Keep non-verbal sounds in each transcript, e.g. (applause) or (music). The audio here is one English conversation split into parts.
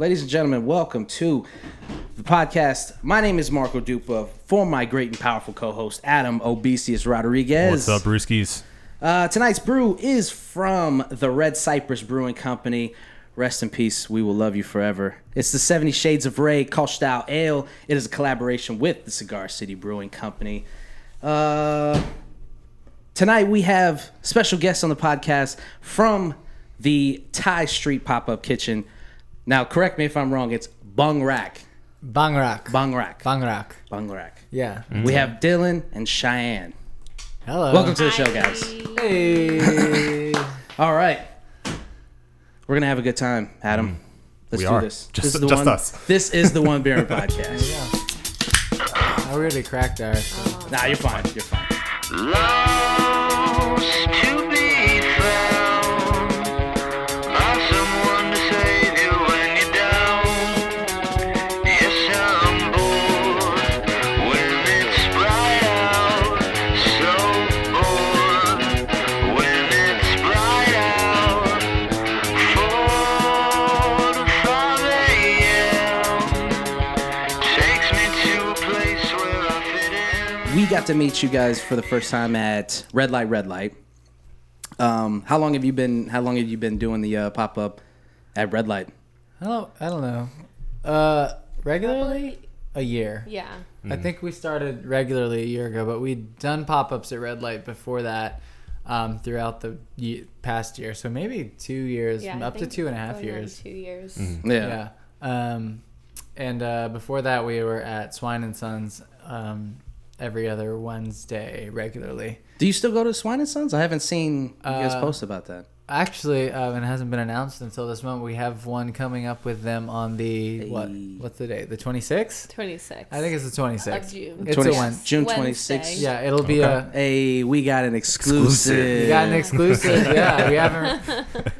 ladies and gentlemen, welcome to the podcast. My name is Marco Dupa. For my great and powerful co-host Adam Obesius Rodriguez. What's up, Brewskis? Uh, tonight's brew is from the Red Cypress Brewing Company. Rest in peace. We will love you forever. It's the 70 Shades of Ray Style Ale. It is a collaboration with the Cigar City Brewing Company. Uh, tonight we have special guests on the podcast from the Thai Street Pop Up Kitchen. Now, correct me if I'm wrong. It's Bung Rack. Bangrak. Bung Rack. Bangrak. Bung Rack. Yeah. We have Dylan and Cheyenne. Hello. Welcome to the show, guys. Hey. (laughs) All right. We're gonna have a good time, Adam. Mm. Let's We do are. this. Just- this is the just one, us. This is the one beer and (laughs) podcast. I really cracked our. so- Nah, you're fine. You're fine. Lost to got to meet you guys for the first time at Red Light Red Light. Um, how long have you been? How long have you been doing the uh, pop up at Red Light? I don't. I don't know. Uh, regularly a year. Yeah. I think we started regularly a year ago, but we'd done pop ups at Red Light before that. Um, throughout the ye- past year, so maybe two years, Yeah. I up to think two and a half going on years. Two years. Yeah. Yeah. Um, and uh, before that, we were at Swine and Sons um, every other Wednesday regularly. Do you still go to Swine and Sons? I haven't seen you guys Uh, post about that. Actually, um, it hasn't been announced until this moment. We have one coming up with them on the what? What's the date? The twenty sixth. 26. I think it's the twenty sixth. of. June. It's 20 a one. June 26th. Yeah, it'll be a. Hey, we got an exclusive. We got an exclusive. (laughs) yeah, we haven't. (laughs)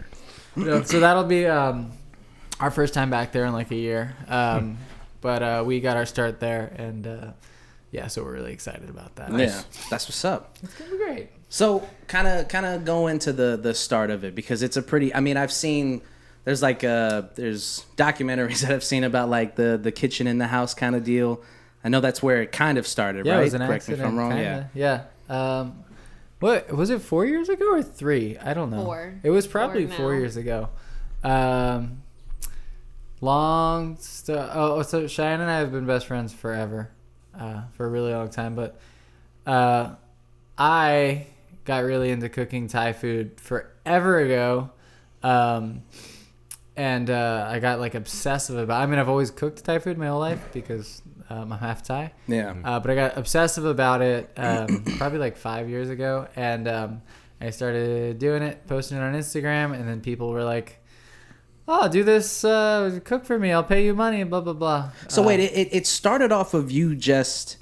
No, so that'll be um, our first time back there in like a year. Um, but uh, we got our start there, and uh, yeah, so we're really excited about that. Yeah, that's what's up. it's gonna be great. So kind of kind of go into the the start of it because it's a pretty. I mean, I've seen there's like uh there's documentaries (laughs) that I've seen about like the the kitchen in the house kind of deal. I know that's where it kind of started, Yeah, right? it was an Correct accident. me if I'm wrong. kinda. Yeah. Um, what was it? Four years ago or three? I don't know. Four. It was probably Four four years ago. Um, long. St- oh, so Cheyenne and I have been best friends forever, uh, for a really long time. But uh, I got really into cooking Thai food forever ago. Um, and uh, I got like obsessive about. I mean, I've always cooked Thai food my whole life because um, I'm half Thai. Yeah. Uh, but I got obsessive about it um, (coughs) probably like five years ago, and um, I started doing it, posting it on Instagram, and then people were like, "Oh, do this, uh, cook for me. I'll pay you money." Blah blah blah. So Uh, wait, it, it started off of you just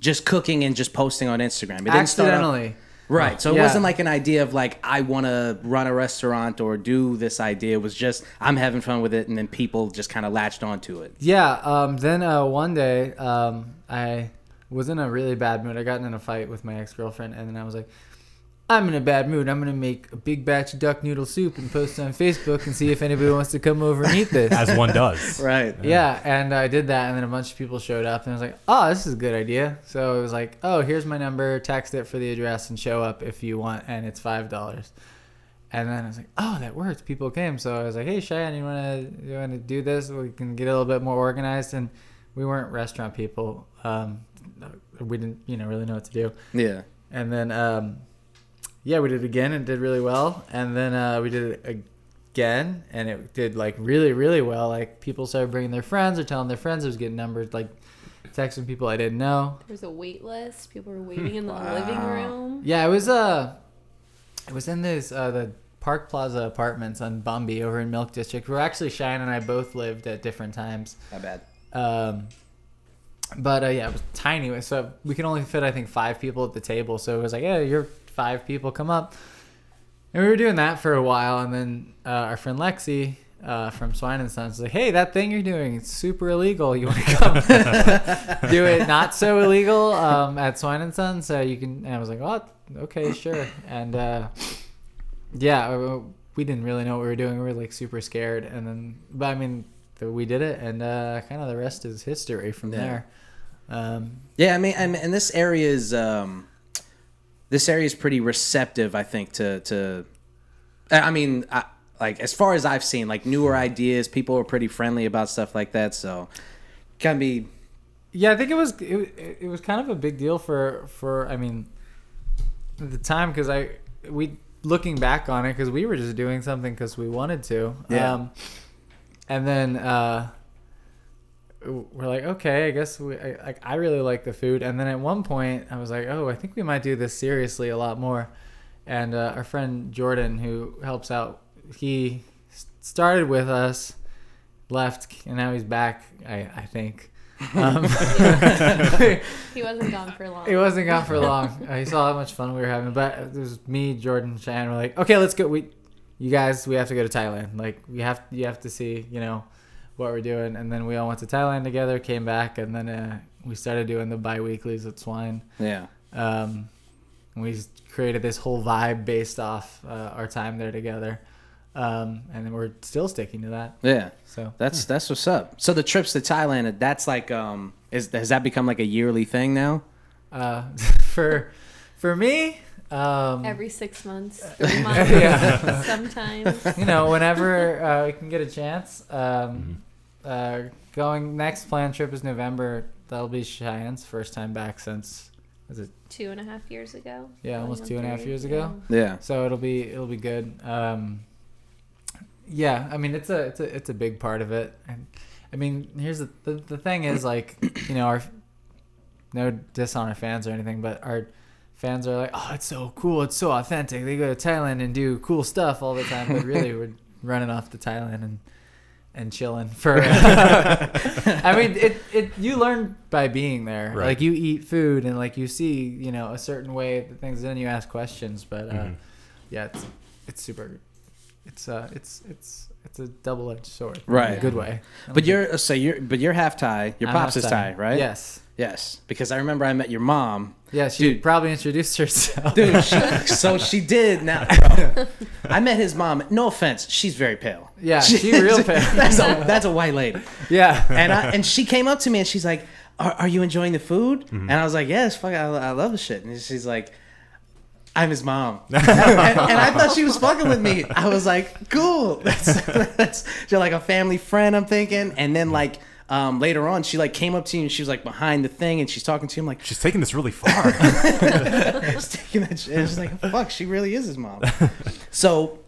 just cooking and just posting on Instagram. It didn't start off- accidentally. right. So it Yeah. wasn't like an idea of like I want to run a restaurant or do this idea. It was just I'm having fun with it, and then people just kind of latched onto it. Yeah. Um, then uh, one day, um, I was in a really bad mood. I got in a fight with my ex girlfriend, and then I was like, "I'm in a bad mood. I'm gonna make a big batch of duck noodle soup and post it on Facebook and see if anybody wants to come over and eat this." (laughs) As one does. Right. Yeah, and I did that, and then a bunch of people showed up, and I was like, "Oh, this is a good idea." So it was like, "Oh, here's my number. Text it for the address and show up if you want, and it's five dollars." And then I was like, "Oh, that worked. People came." So I was like, "Hey, Cheyenne, you wanna you wanna do this? We can get a little bit more organized." And we weren't restaurant people. Um, we didn't, you know, really know what to do. Yeah. And then, um, yeah, we did it again and did really well. And then uh, we did it again, and it did like really, really well. Like people started bringing their friends or telling their friends. It was getting numbers, like texting people I didn't know. There was a wait list. People were (laughs) waiting in the living room. Yeah, it was uh, it was in this uh, the Park Plaza apartments on Bumby over in Milk District, where actually Cheyenne and I both lived at different times. Not bad. Um, but uh, yeah, it was tiny. So we could only fit, I think, five people at the table. So it was like, yeah, you're five people, come up. And we were doing that for a while, and then uh, our friend Lexi uh, from Swine and Sons was like, "Hey, that thing you're doing, it's super illegal. You want to come (laughs) do it not so illegal um, at Swine and Sons? So you can." And I was like, "Oh, okay, sure." And uh, yeah, uh, we didn't really know what we were doing. We were like super scared, and then, but I mean, we did it, and uh, kind of the rest is history from Yeah. there. Um, Yeah, I mean, and, and this area is um, this area is pretty receptive, I think, to to. I mean, I, like as far as I've seen, like newer ideas, people are pretty friendly about stuff like that. So, can be Yeah, I think it was it, it was kind of a big deal for for I mean at the time because I we looking back on it because we were just doing something because we wanted to. Yeah. Um, and then uh, we're like, okay, I guess we I, like I really like the food. And then at one point, I was like, oh, I think we might do this seriously a lot more. And uh, our friend Jordan, who helps out, he started with us, left, and now he's back. I I think. (laughs) Um, (laughs) He wasn't gone for long. (laughs) He wasn't gone for long. Uh, he saw how much fun we were having. But it was me, Jordan, Cheyenne. We're like, okay, let's go. We, you guys, we have to go to Thailand. Like, we have, you have to see, you know, what we're doing. And then we all went to Thailand together, came back, and then uh, we started doing the bi-weeklies at Swine. yeah. Um, we created this whole vibe based off uh, our time there together. Um, and then we're still sticking to that. Yeah, So that's that's what's up. So the trips to Thailand, that's like um, is has that become like a yearly thing now? uh, (laughs) for for me, um, Every six months, (laughs) three months, Yeah. sometimes. (laughs) you know, whenever uh, we can get a chance. Um, uh, going next planned trip is November. That'll be Cheyenne's first time back since is it? Two and a half years ago. Yeah, almost on two and a half three, years ago. Yeah, So it'll be it'll be good. Um, yeah, I mean it's a it's a it's a big part of it. And I mean here's the the, the thing is like you know our no diss on our fans or anything, but our fans are like, oh, it's so cool, it's so authentic. They go to Thailand and do cool stuff all the time, but really (laughs) we're running off to Thailand and and chilling for. (laughs) (laughs) I mean, it it you learn by being there. Right. Like you eat food and like you see you know a certain way that things. Then you ask questions, but uh, Mhm. yeah, it's it's super. It's uh it's it's it's a double edged sword. in Right. a good way. but you're so you're but you're half Thai. Your I'm pops is Thai, right? Yes. Yes, because I remember I met your mom. Yeah, she Dude. probably introduced herself. Dude, she, (laughs) so she did now. Bro, (laughs) I met his mom. No offense, she's very pale. Yeah, she real pale. That's a that's a white lady. yeah. And I, and she came up to me and she's like, "Are, are you enjoying the food?" Mm-hmm. And I was like, "Yes, fuck, I, I love the shit." And she's like. I'm his mom, (laughs) and, and I thought she was fucking with me. I was like, "Cool, that's that's you're like a family friend." I'm thinking, and then like um, later on, she like came up to you and she was like behind the thing and she's talking to him like, She's taking this really far. (laughs) She's taking that shit. It's like, fuck, she really is his mom. so,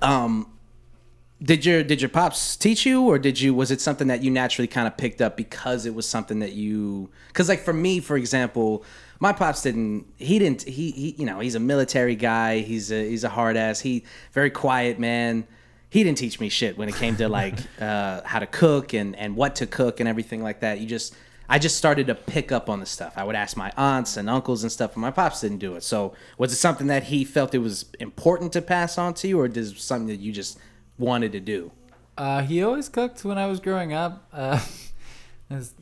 um, did your did your pops teach you, or did you was it something that you naturally kind of picked up because it was something that you? Because like for me, for example, my pops didn't. He didn't. He he. You know, he's a military guy. He's a he's a hard ass. He very quiet man. He didn't teach me shit when it came to like (laughs) uh, how to cook and and what to cook and everything like that. You just I just started to pick up on the stuff. I would ask my aunts and uncles and stuff, and my pops didn't do it. So was it something that he felt it was important to pass on to you, or is it something that you just wanted to do? Uh, he always cooked when I was growing up. Uh, (laughs) his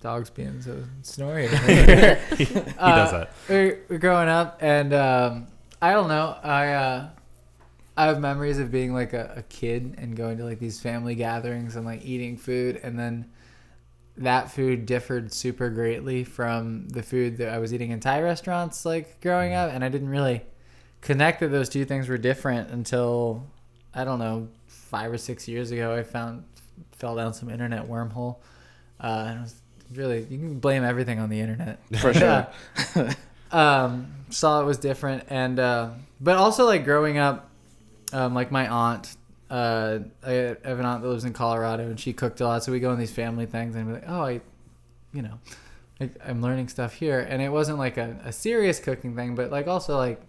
dog's being so snoring. (laughs) he, he does that. We're, we're growing up, and um, I don't know. I uh, I have memories of being like a, a kid and going to like these family gatherings and like eating food, and then that food differed super greatly from the food that I was eating in Thai restaurants like growing up, and I didn't really connect that those two things were different until I don't know five or six years ago. I found fell down some internet wormhole, uh, and it was really you can blame everything on the internet (laughs) For sure. (laughs) um, saw it was different, and uh, but also like growing up, um, like my aunt, uh, I have an aunt that lives in Colorado, and she cooked a lot, so we go on these family things, and be like, oh, I, you know, like, I'm learning stuff here, and it wasn't like a, a serious cooking thing, but like also like.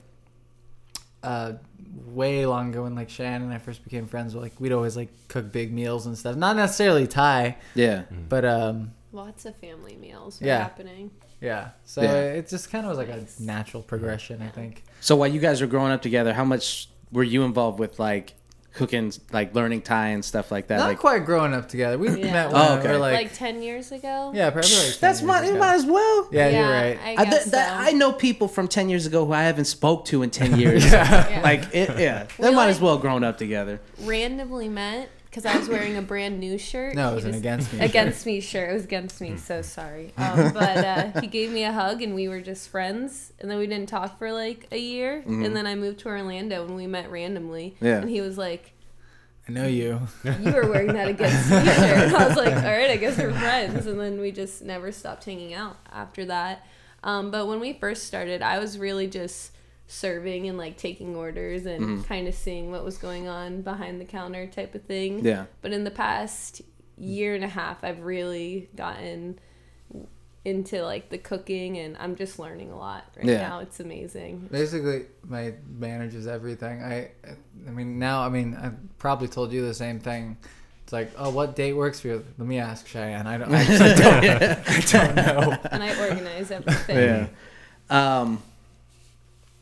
Uh, way long ago when like Shannon and I first became friends, like we'd always like cook big meals and stuff. Not necessarily Thai, Yeah. but um, Lots of family meals were Yeah. happening. yeah. So Yeah. it just kind of was like a natural progression, I think. So while you guys were growing up together, how much were you involved with like cooking, like learning Thai and stuff like that? Not like quite growing up together. We Yeah. met Oh, okay. we were Like, like, 10 years ago? yeah, probably like 10 that's years might, ago. it might as well. Yeah, you're right. I I, guess th- that, so. I know people from 10 years ago who I haven't spoke to in 10 (laughs) years. Yeah. Like, it, yeah, they We might like- as well grown up together. randomly met because I was wearing a brand new shirt. No, it was an against me. against me shirt. It was against me. So sorry. (laughs) Um, but uh, he gave me a hug, and we were just friends. And then we didn't talk for like a year. And then I moved to Orlando, and we met randomly. Yeah. And he was like, I know you. "You were wearing that against me shirt." And (laughs) I was like, "All right, I guess we're friends." And then we just never stopped hanging out after that. Um, but when we first started, I was really just serving and like taking orders and Mm-hmm. kind of seeing what was going on behind the counter type of thing. Yeah. But in the past year and a half, I've really gotten into like the cooking and I'm just learning a lot right Yeah. now. It's amazing. Basically, my manages everything. I, I mean, now, I mean, I probably told you the same thing. It's like, oh, what date works for you? Let me ask Cheyenne. I don't, I (laughs) don't, I don't know. And I organize everything. Yeah. Um,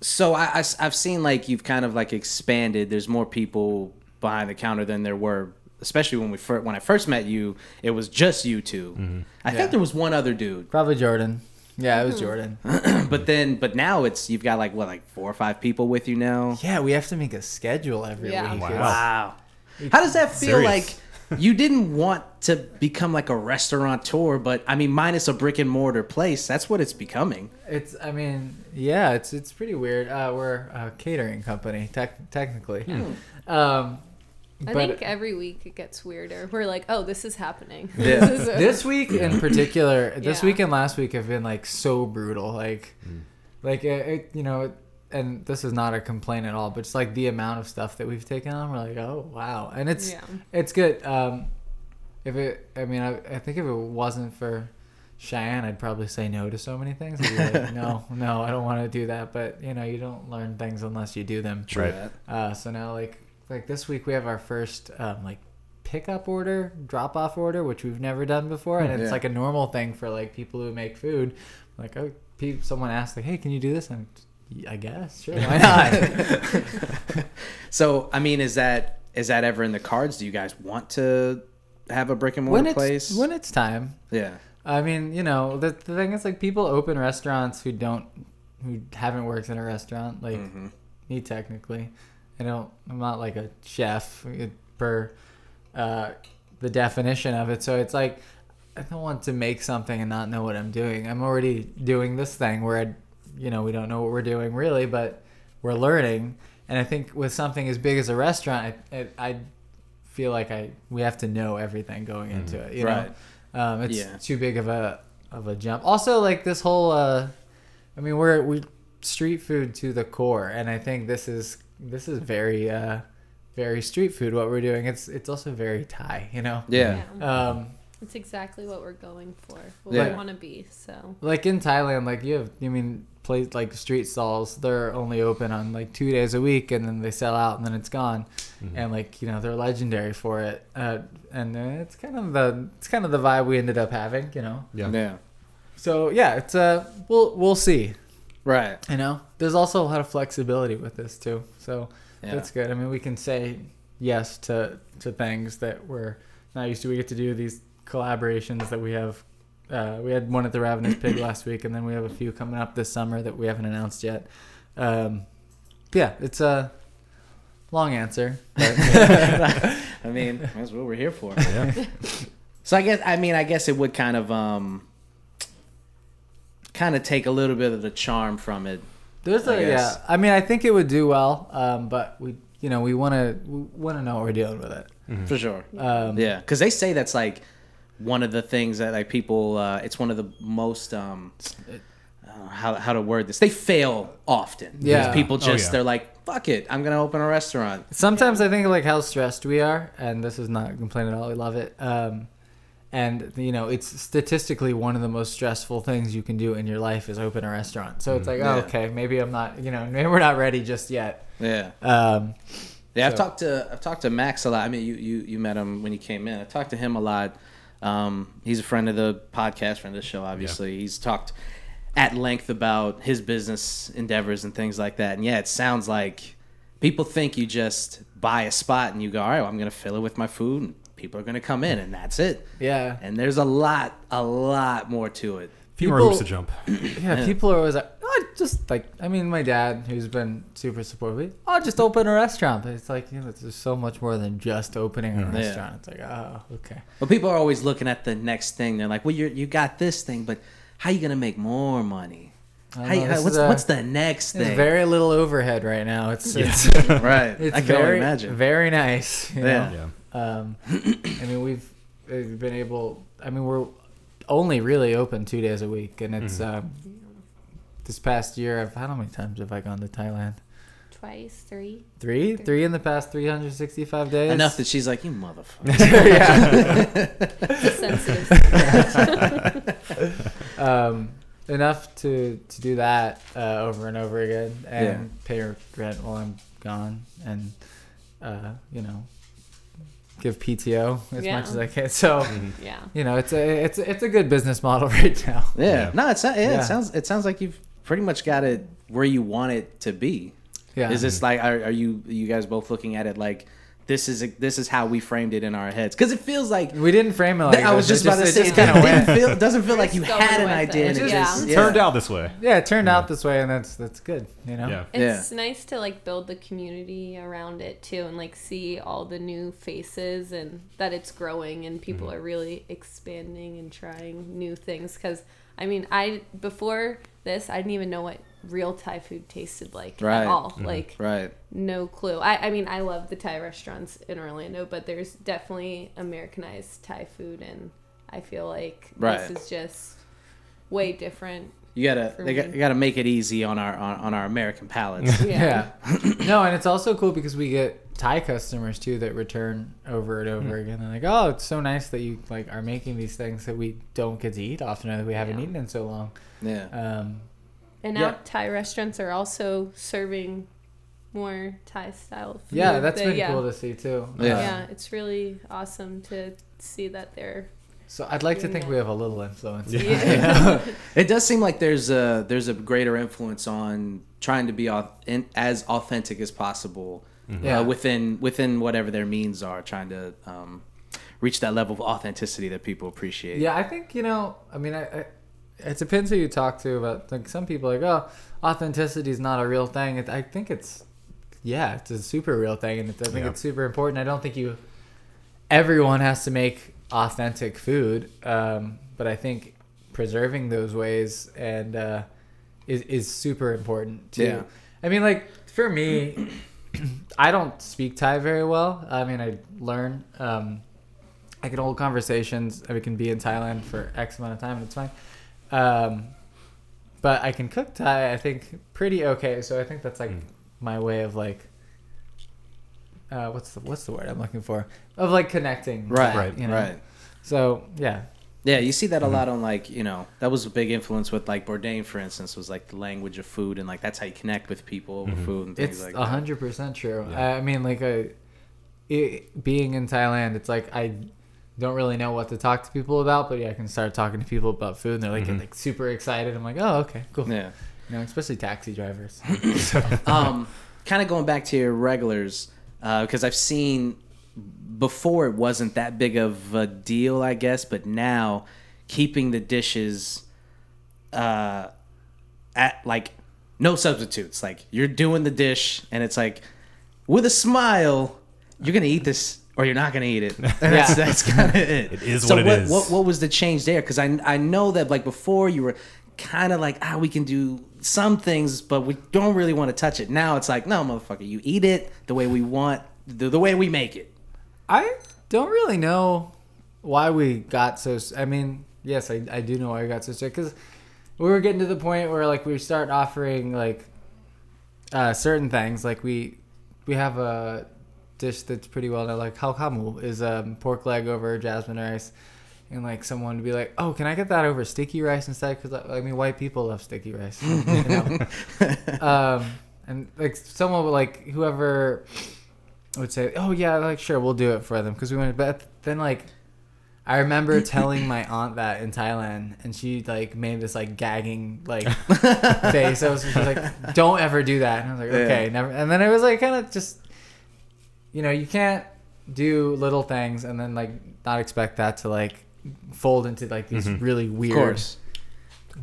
so I, I, have seen like you've kind of like expanded. There's more people behind the counter than there were, especially when we first, when I first met you. It was just you 2 mm-hmm. I Yeah. think there was one other dude, Probably Jordan. Yeah, it was hmm. Jordan. (clears throat) but then but now it's you've got like what like four or five people with you now. Yeah, we have to make a schedule every Yeah. week. Wow. Wow. How does that feel Serious. like? You didn't want to become like a restaurateur, but I mean, minus a brick and mortar place, that's what it's becoming. It's, I mean, yeah, it's it's pretty weird. Uh, we're a catering company, tec- technically. (laughs) Um, I but think every week it gets weirder. We're like, oh, this is happening. Yeah. (laughs) This, is a- this week in (clears throat) particular, this Yeah. week and last week have been like so brutal. Like, like it, it, you know, and this is not a complaint at all, but it's like the amount of stuff that we've taken on. We're like, oh wow, and it's Yeah. it's good. Um, if it, I mean, I, I think if it wasn't for Cheyenne, I'd probably say no to so many things. I'd be like, (laughs) no, no, I don't want to do that. But you know, you don't learn things unless you do them. Right. Uh, so now, like, like this week we have our first um, like pickup order, drop off order, which we've never done before, and it's Yeah. like a normal thing for like people who make food. Like, oh, someone asked, like, hey, can you do this? And I guess, sure, why not? (laughs) So, I mean, is that is that ever in the cards? Do you guys want to have a brick and mortar when place? when it's time. yeah. I mean, you know, the, the thing is, like, people open restaurants who don't, who haven't worked in a restaurant, like Mm-hmm. me technically. I don't, I'm not like a chef uh, per uh, the definition of it. So it's like, I don't want to make something and not know what I'm doing. I'm already doing this thing where, I, you know, we don't know what we're doing really, but we're learning. And I think with something as big as a restaurant, I, I, I feel like I we have to know everything going into it. You Mm-hmm. Right. know, um, it's Yeah. too big of a of a jump. Also, like this whole, uh, I mean, we're we street food to the core, and I think this is this is very uh, very street food. What we're doing, it's it's also very Thai. You know. Yeah. Um, It's exactly what we're going for. What Yeah. we want to be. So like in Thailand, like you have, you mean place like street stalls, they're only open on like two days a week, and then they sell out, and then it's gone, and like you know they're legendary for it, uh, and uh, it's kind of the it's kind of the vibe we ended up having, you know. Yeah. Yeah. So yeah, it's uh we'll we'll see. Right. You know, there's also a lot of flexibility with this too, so Yeah. that's good. I mean, we can say yes to to things that we're not used to. We get to do these collaborations that we have. Uh, we had one at the Ravenous Pig (coughs) last week, and then we have a few coming up this summer that we haven't announced yet. Um, yeah, it's a long answer. But (laughs) (laughs) I mean, that's what we're here for. Yeah. So I guess I mean I guess it would kind of um kind of take a little bit of the charm from it. There's I a guess. yeah. I mean, I think it would do well, um, but we you know we want to want to know what we're dealing with it. For sure. Um, Yeah, because they say that's like one of the things that like people. Uh, it's one of the most. Um, I how how to word this. They fail often. Yeah. people Oh, just yeah. they're like, fuck it, I'm gonna open a restaurant. Sometimes I think like how stressed we are, and this is not a complaint at all. We love it. Um, and you know, it's statistically one of the most stressful things you can do in your life is open a restaurant. So it's like, Yeah. oh, okay, maybe I'm not. You know, maybe we're not ready just yet. Yeah. Um, Yeah, I've So- talked to I've talked to Max a lot. I mean, you you you met him when he came in. I talked to him a lot. Um, he's a friend of the podcast, friend of the show. Obviously, he's talked at length about his business endeavors and things like that. And yeah, it sounds like people think you just buy a spot and you go, all right, well, I'm gonna fill it with my food, and people are gonna come in, and that's it. yeah, And there's a lot, a lot more to it. few more People- hoops to jump. (clears throat) yeah. People are always like, just like I mean, my dad, who's been super supportive, I'll just open a restaurant. But it's like you know, there's so much more than just opening a. Yeah. restaurant. It's like, oh, okay. Well, people are always looking at the next thing. They're like, "Well, you you got this thing, but how you gonna make more money? How, you- know, how- what's a- what's the next There's thing?" very little overhead right now. It's it's, (laughs) right. it's (laughs) I can only very imagine. very nice. you Yeah. know? Yeah. Um, I mean, we've uh, been able. I mean, we're only really open two days a week, and it's Mhm. um, this past year. I've how many times have I gone to Thailand? Twice, three. Three, three in the past 365 days. Enough that she's like, "You motherfucker." (laughs) yeah. (laughs) (laughs) Um, enough to to do that uh, over and over again and Yeah. pay rent while I'm gone and uh, you know give PTO as Yeah. much as I can. So yeah. you know it's a it's a, it's a good business model right now. Yeah. Yeah. No, it's not, yeah, Yeah. It sounds it sounds like you've pretty much got it where you want it to be. Yeah. Is this like are, are you you guys both looking at it like this is this is how we framed it in our heads? Because it feels like we didn't frame it like I was this. just It about to it say just it kinda didn't feel it doesn't feel like you Just had an idea. it. And it Yeah. just, Turned out this way. Yeah, it turned out this way, and that's that's good. You know. Yeah. It's nice to like build the community around it too and like see all the new faces and that it's growing and people Mm-hmm. are really expanding and trying new things cuz I mean, I before this, I didn't even know what real Thai food tasted like Right. at all. Mhm. Like Right. no clue. I, I mean, I love the Thai restaurants in Orlando, but there's definitely Americanized Thai food, and I feel like Right. this is just way different. You gotta they got, me. you gotta make it easy on our on, on our American palates. (laughs) Yeah. (clears throat) no, and it's also cool because we get Thai customers too that return over and over again. They're like, "Oh, it's so nice that you like are making these things that we don't get to eat often, or that we haven't Yeah. eaten in so long." yeah. Um, And now Yeah. Thai restaurants are also serving more Thai style food. yeah, that's that- been yeah. cool to see too. Yeah. Um, yeah, it's really awesome to see that they're. So I'd like to think that. we have a little influence. Yeah. (laughs) (laughs) It does seem like there's a there's a greater influence on trying to be au- in, as authentic as possible Yeah. uh, within within whatever their means are, trying to um, reach that level of authenticity that people appreciate. Yeah, I think you know. I mean, I, I, it depends who you talk to. But like some people are like, oh, authenticity is not a real thing. It, I think it's, yeah, it's a super real thing, and it, I think Yeah. it's super important. I don't think you, everyone has to make authentic food, um, but I think preserving those ways and uh, is is super important too. Yeah. I mean, like for me, (clears throat) I don't speak Thai very well. I mean, I learn. Um, I can hold conversations. I can be in Thailand for X amount of time, and it's fine. Um, but I can cook Thai. I think pretty okay. So I think that's like Mm. my way of like. Uh, what's the what's the word I'm looking for? Of like connecting. Right. Right. You know? Right. So yeah. Yeah, you see that a Mm-hmm. lot on like you know that was a big influence with like Bourdain, for instance, was like the language of food and like that's how you connect with people over Mhm. food and things It's like a hundred percent true. Yeah. I mean, like a, it, being in Thailand, it's like I don't really know what to talk to people about, but yeah, I can start talking to people about food, and they're like, Mhm. like super excited. I'm like, oh, okay, cool. Yeah. You know, especially taxi drivers. (laughs) um, kind of going back to your regulars, because I've seen before it wasn't that big of a deal, I guess, but now keeping the dishes uh, at like no substitutes. Like you're doing the dish, and it's like with a smile, you're gonna eat this or you're not gonna eat it. (laughs) That's that's kind of it. It is so what it what, is. What, what was the change there? Because I I know that like before you were kind of like ah we can do some things, but we don't really want to touch it. Now it's like no motherfucker, you eat it the way we want, the, the way we make it. I don't really know why we got so. I mean, yes, I, I do know why we got so strict because we were getting to the point where like we start offering like uh, certain things. Like we we have a dish that's pretty well known, like halkamu is um, pork leg over jasmine rice. And like someone would be like, "Oh, can I get that over sticky rice instead?" Because I mean, white people love sticky rice. you know? (laughs) um, and like someone would like whoever would say, "Oh yeah, like sure, we'll do it for them," because we wanted. But then like, I remember telling my (laughs) aunt that in Thailand, and she like made this like gagging like (laughs) face. I was, was like, "Don't ever do that." And I was like, Yeah. "Okay, never." And then it was like kind of just, you know, you can't do little things and then like not expect that to like fold into like these Mhm. really Of weird.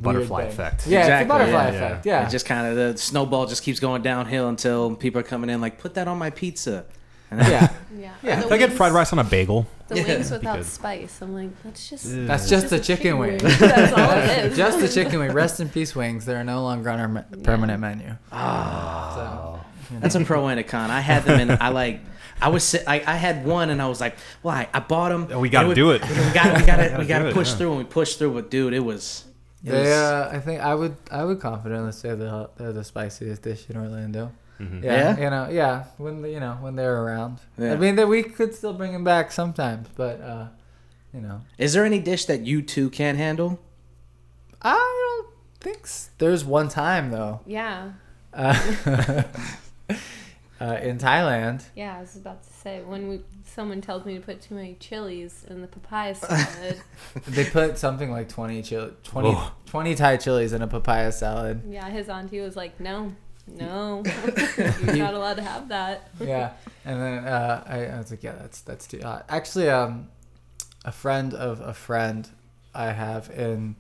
Butterfly thing. effect. Yeah, it's a butterfly yeah, effect. Yeah. Yeah. It just kind of the snowball just keeps going downhill until people are coming in like, put that on my pizza. And then- yeah. (laughs) Yeah. Yeah. The If I get fried rice on a bagel, The Yeah. wings without spice. I'm like, that's just. That's it's just a a chicken wing. (laughs) That's all it (laughs) is. Just the chicken wing. Rest in peace, wings. They're no longer on our me- permanent menu. Ah. That's a pro and a con. I had them and I like. I was sit- I, I had one and I was like, well, I, I bought them. And we gotta do it. (laughs) We got we got to (laughs) we got do to it, push yeah. through and we pushed through. But dude, it was. It They, was uh, I think I would, I would confidently say they're, they're the spiciest dish in Orlando. Mhm. Yeah, Yeah? you know, yeah, when they, you know when they're around. Yeah. I mean, that we could still bring them back sometimes, but uh, you know, Is there any dish that you two can't handle? I don't think s- there's one time though, Yeah. uh, (laughs) uh, in Thailand. Yeah, I was about to say when we someone tells me to put too many chilies in the papaya salad. (laughs) They put something like 20 chili, 20, 20 Thai chilies in a papaya salad. yeah, his auntie was like, "No, no, (laughs) you're (laughs) not allowed to have that." yeah, and then uh, I, I was like, yeah, that's that's too hot. Actually, um, a friend of a friend I have in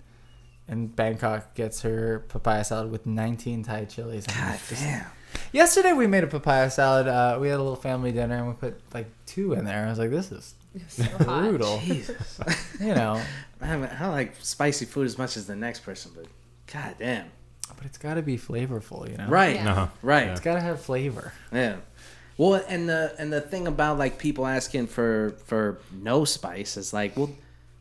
in Bangkok gets her papaya salad with 19 Thai chilies. I'm God damn. Yesterday we made a papaya salad. Uh, we had a little family dinner and we put like two in there. I was like, this is So brutal. Jesus. You know, I, haven't- I don't like spicy food as much as the next person, but god damn. but it's got to be flavorful. You know, Right. Yeah. Uh-huh. Right. It's got to have flavor. Yeah. Well, and the and the thing about like people asking for for no spice is like, well,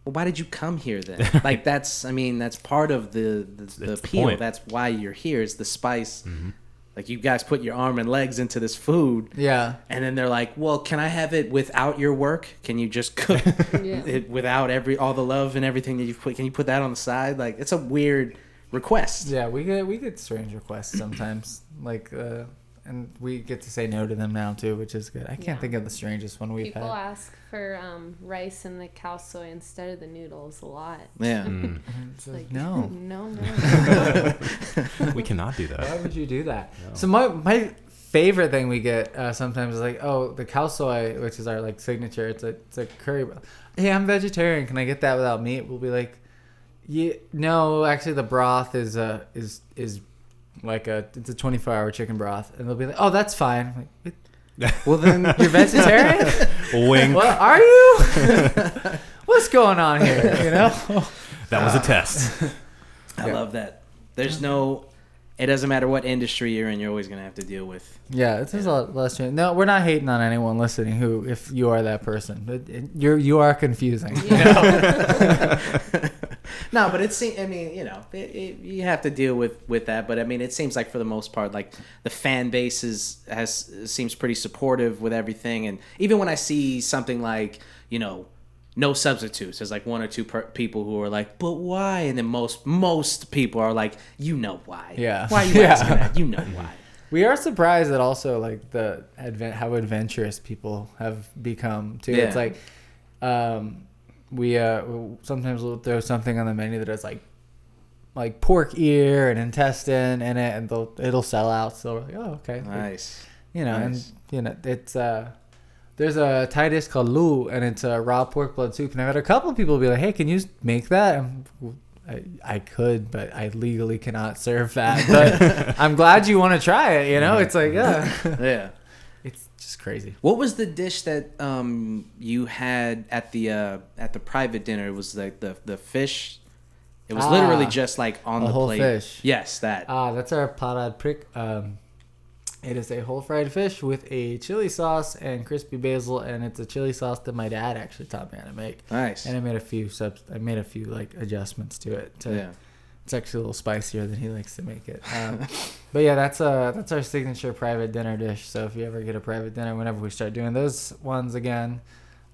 well, why did you come here then? (laughs) like that's, I mean, that's part of the the, the It's the appeal. that's why you're here. Is the spice? Like you guys put your arm and legs into this food, Yeah. and then they're like, well, can I have it without your work? Can you just cook (laughs) Yeah. it without every all the love and everything that you've put? Can you put that on the side? Like it's a weird request. Yeah, we get we get strange requests sometimes, like, uh, and we get to say no to them now too, which is good. I can't Yeah. think of the strangest one we've People had. People ask for um, rice and the khao soi instead of the noodles a lot. Yeah. (laughs) Mm. It's Like, like, no, (laughs) no, no. we cannot do that. why would you do that? So my my favorite thing we get uh, sometimes is like, oh, the khao soi, which is our like signature. It's a it's a curry. broth. Hey, I'm vegetarian. Can I get that without meat? We'll be like, yeah, no, actually, the broth is uh is is like a it's a 24 hour chicken broth, and they'll be like, oh, that's fine. I'm like, (laughs) Well then, You're vegetarian? (laughs) Wing. what are you? (laughs) What's going on here? You know? That was a test. I Yeah. love that. There's no. It doesn't matter what industry you're in. You're always gonna have to deal with. Yeah, it's just a lot less. change. No, we're not hating on anyone listening. Who, if you are that person, It- it- you're you are confusing. (laughs) no, but it seems. I mean, you know, it, it, you have to deal with with that. But I mean, it seems like for the most part, like the fan base is has seems pretty supportive with everything. And even when I see something like you know. No substitutes. There's like one or two per- people who are like, "But why?" And then most most people are like, "You know why? Yeah. Why are you (laughs) Yeah. asking that? You know why?" We are surprised that also like the advent how adventurous people have become too. Yeah. It's like um, we uh sometimes we'll throw something on the menu that is like like pork ear and intestine in it, and they'll it'll sell out. So we're like, oh okay, Nice. you know, Nice. and you know it's uh. There's a Thai dish called lu, and it's a raw pork blood soup. And I've had a couple of people be like, "Hey, can you make that?" I, I could, but I legally cannot serve that. (laughs) But I'm glad you want to try it. You know, it's like, yeah, Yeah. It's just crazy. What was the dish that um you had at the uh at the private dinner? It was like the the fish. It was literally Ah, just like on the whole plate. fish. Yes, that. Ah, that's our pla rad prik. Um, it is a whole fried fish with a chili sauce and crispy basil, and it's a chili sauce that my dad actually taught me how to make. nice. And I made a few subs. I made a few like adjustments to it. To, yeah. It's actually a little spicier than he likes to make it. Um, but yeah, that's uh that's our signature private dinner dish. So if you ever get a private dinner, whenever we start doing those ones again,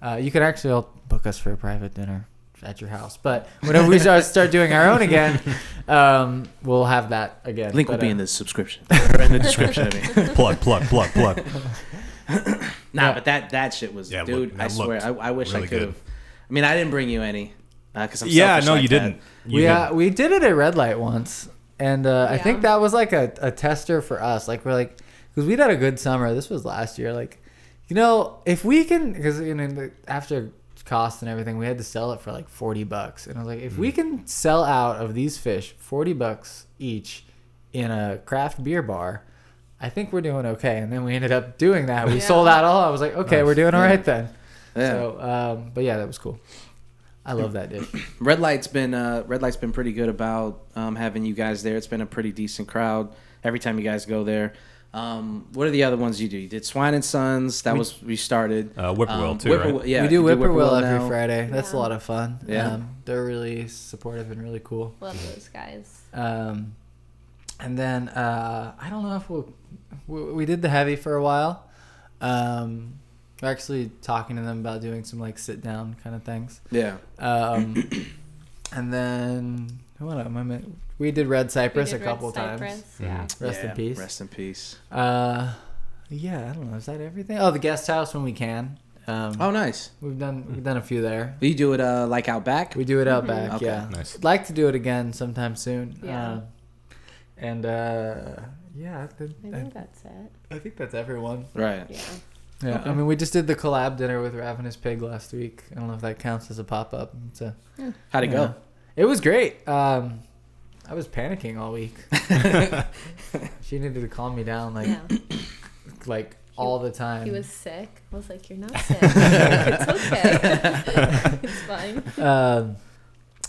uh, you can actually all book us for a private dinner at your house. But whenever we start start doing our own again, um, we'll have that again. Link will be uh, in the subscription (laughs) or in the description. I mean. (laughs) plug, plug, plug, plug. Nah, Yeah. but that that shit was, Yeah, dude. look- I swear, I, I wish I could have. I mean, I didn't bring you any because I'm Yeah, no, like you that. didn't. You we uh, didn't. we did it at red light once, and uh, I think that was like a, a tester for us. Like we're like, because we'd had a good summer. This was last year. Like, you know, if we can, because you know, after cost and everything, we had to sell it for like forty bucks. And I was like, if we can sell out of these fish forty bucks each in a craft beer bar, I think we're doing okay. And then we ended up doing that. We Yeah. sold out all. I was like, okay, Nice. we're doing all right then. Yeah. So, um, but yeah, that was cool. I love that dish. (clears throat) Red Light's been uh, Red Light's been pretty good about um, having you guys there. It's been a pretty decent crowd every time you guys go there. Um, what are the other ones you do? You did Swine and Sons. That was we started. Uh, Whippoorwill, Um, too, Whippoorwill- right? Yeah, we do you Whippoorwill every now. Friday. That's a lot of fun. Yeah. Um, they're really supportive and really cool. Love those guys. Um, and then uh, I don't know if we'll, we we did the heavy for a while. Um, we're actually talking to them about doing some like sit down kind of things. Yeah. Um, and then what am I meant? We did Red Cypress We a did couple Red times. Cypress, Yeah. Rest Yeah, in peace. Rest in peace. Uh, yeah, I don't know. Is that everything? Oh, the guest house when we can. Um, Oh, nice. we've done we've done a few there. Do you do it uh, like out back? We do it out Mhm. back. Okay. Yeah, Nice. I'd like to do it again sometime soon. Yeah. Um, and uh, yeah, I, think, I think that's it. I think that's everyone. Right. Yeah. Yeah, Okay. I mean, we just did the collab dinner with Ravenous Pig last week. I don't know if that counts as a pop up. It's a, How'd it yeah. go? It was great. Um, I was panicking all week. (laughs) (laughs) she needed to calm me down, like yeah. (coughs) like all the time. He was sick. I was like, "You're not (laughs) sick. it's okay. it's fine." um,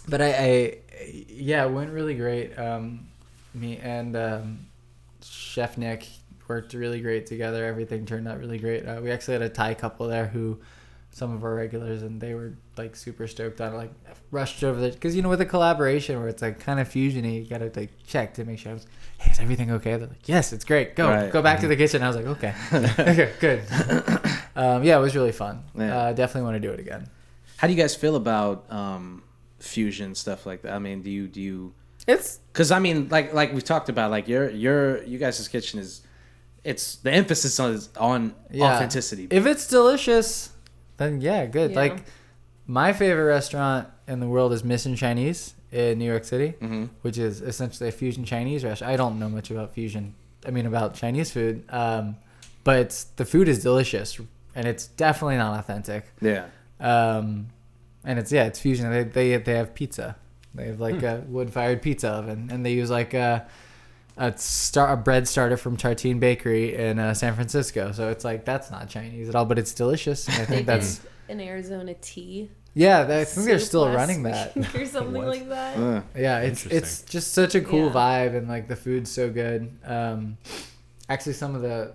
but I, I, yeah, it went really great. Um, me and um, Chef Nick worked really great together. Everything turned out really great. Uh, we actually had a Thai couple there who, some of our regulars, and they were like super stoked on it. Like rushed over there because you know with a collaboration where it's like kind of fusiony, you gotta like check to make sure. I was, hey, is everything okay? They're like, yes, it's great. Go, Right. go back to the kitchen. I was like, okay, (laughs) okay, good. (coughs) um, yeah, it was really fun. Yeah. Uh, definitely want to do it again. How do you guys feel about um, fusion stuff like that? I mean, do you do you? It's Because I mean, like like we talked about, like your your you guys' kitchen is, it's the emphasis on is on Yeah. authenticity. If it's delicious, then yeah, good. Yeah. Like my favorite restaurant in the world is Mission Chinese in New York City, Mhm. which is essentially a fusion Chinese restaurant. I don't know much about fusion. I mean about Chinese food, um, but it's, the food is delicious and it's definitely not authentic. Yeah. Um, and it's yeah, it's fusion. They they they have pizza. They have like a wood fired pizza oven, and they use like a a star a bread starter from Tartine Bakery in uh, San Francisco. So it's like that's not Chinese at all, but it's delicious. And I think that's (laughs) an Arizona tea. yeah. They, I think they're still running that. or (laughs) something like that. Uh, Yeah, it's it's just such a cool Yeah. vibe, and like the food's so good. Um, actually, some of the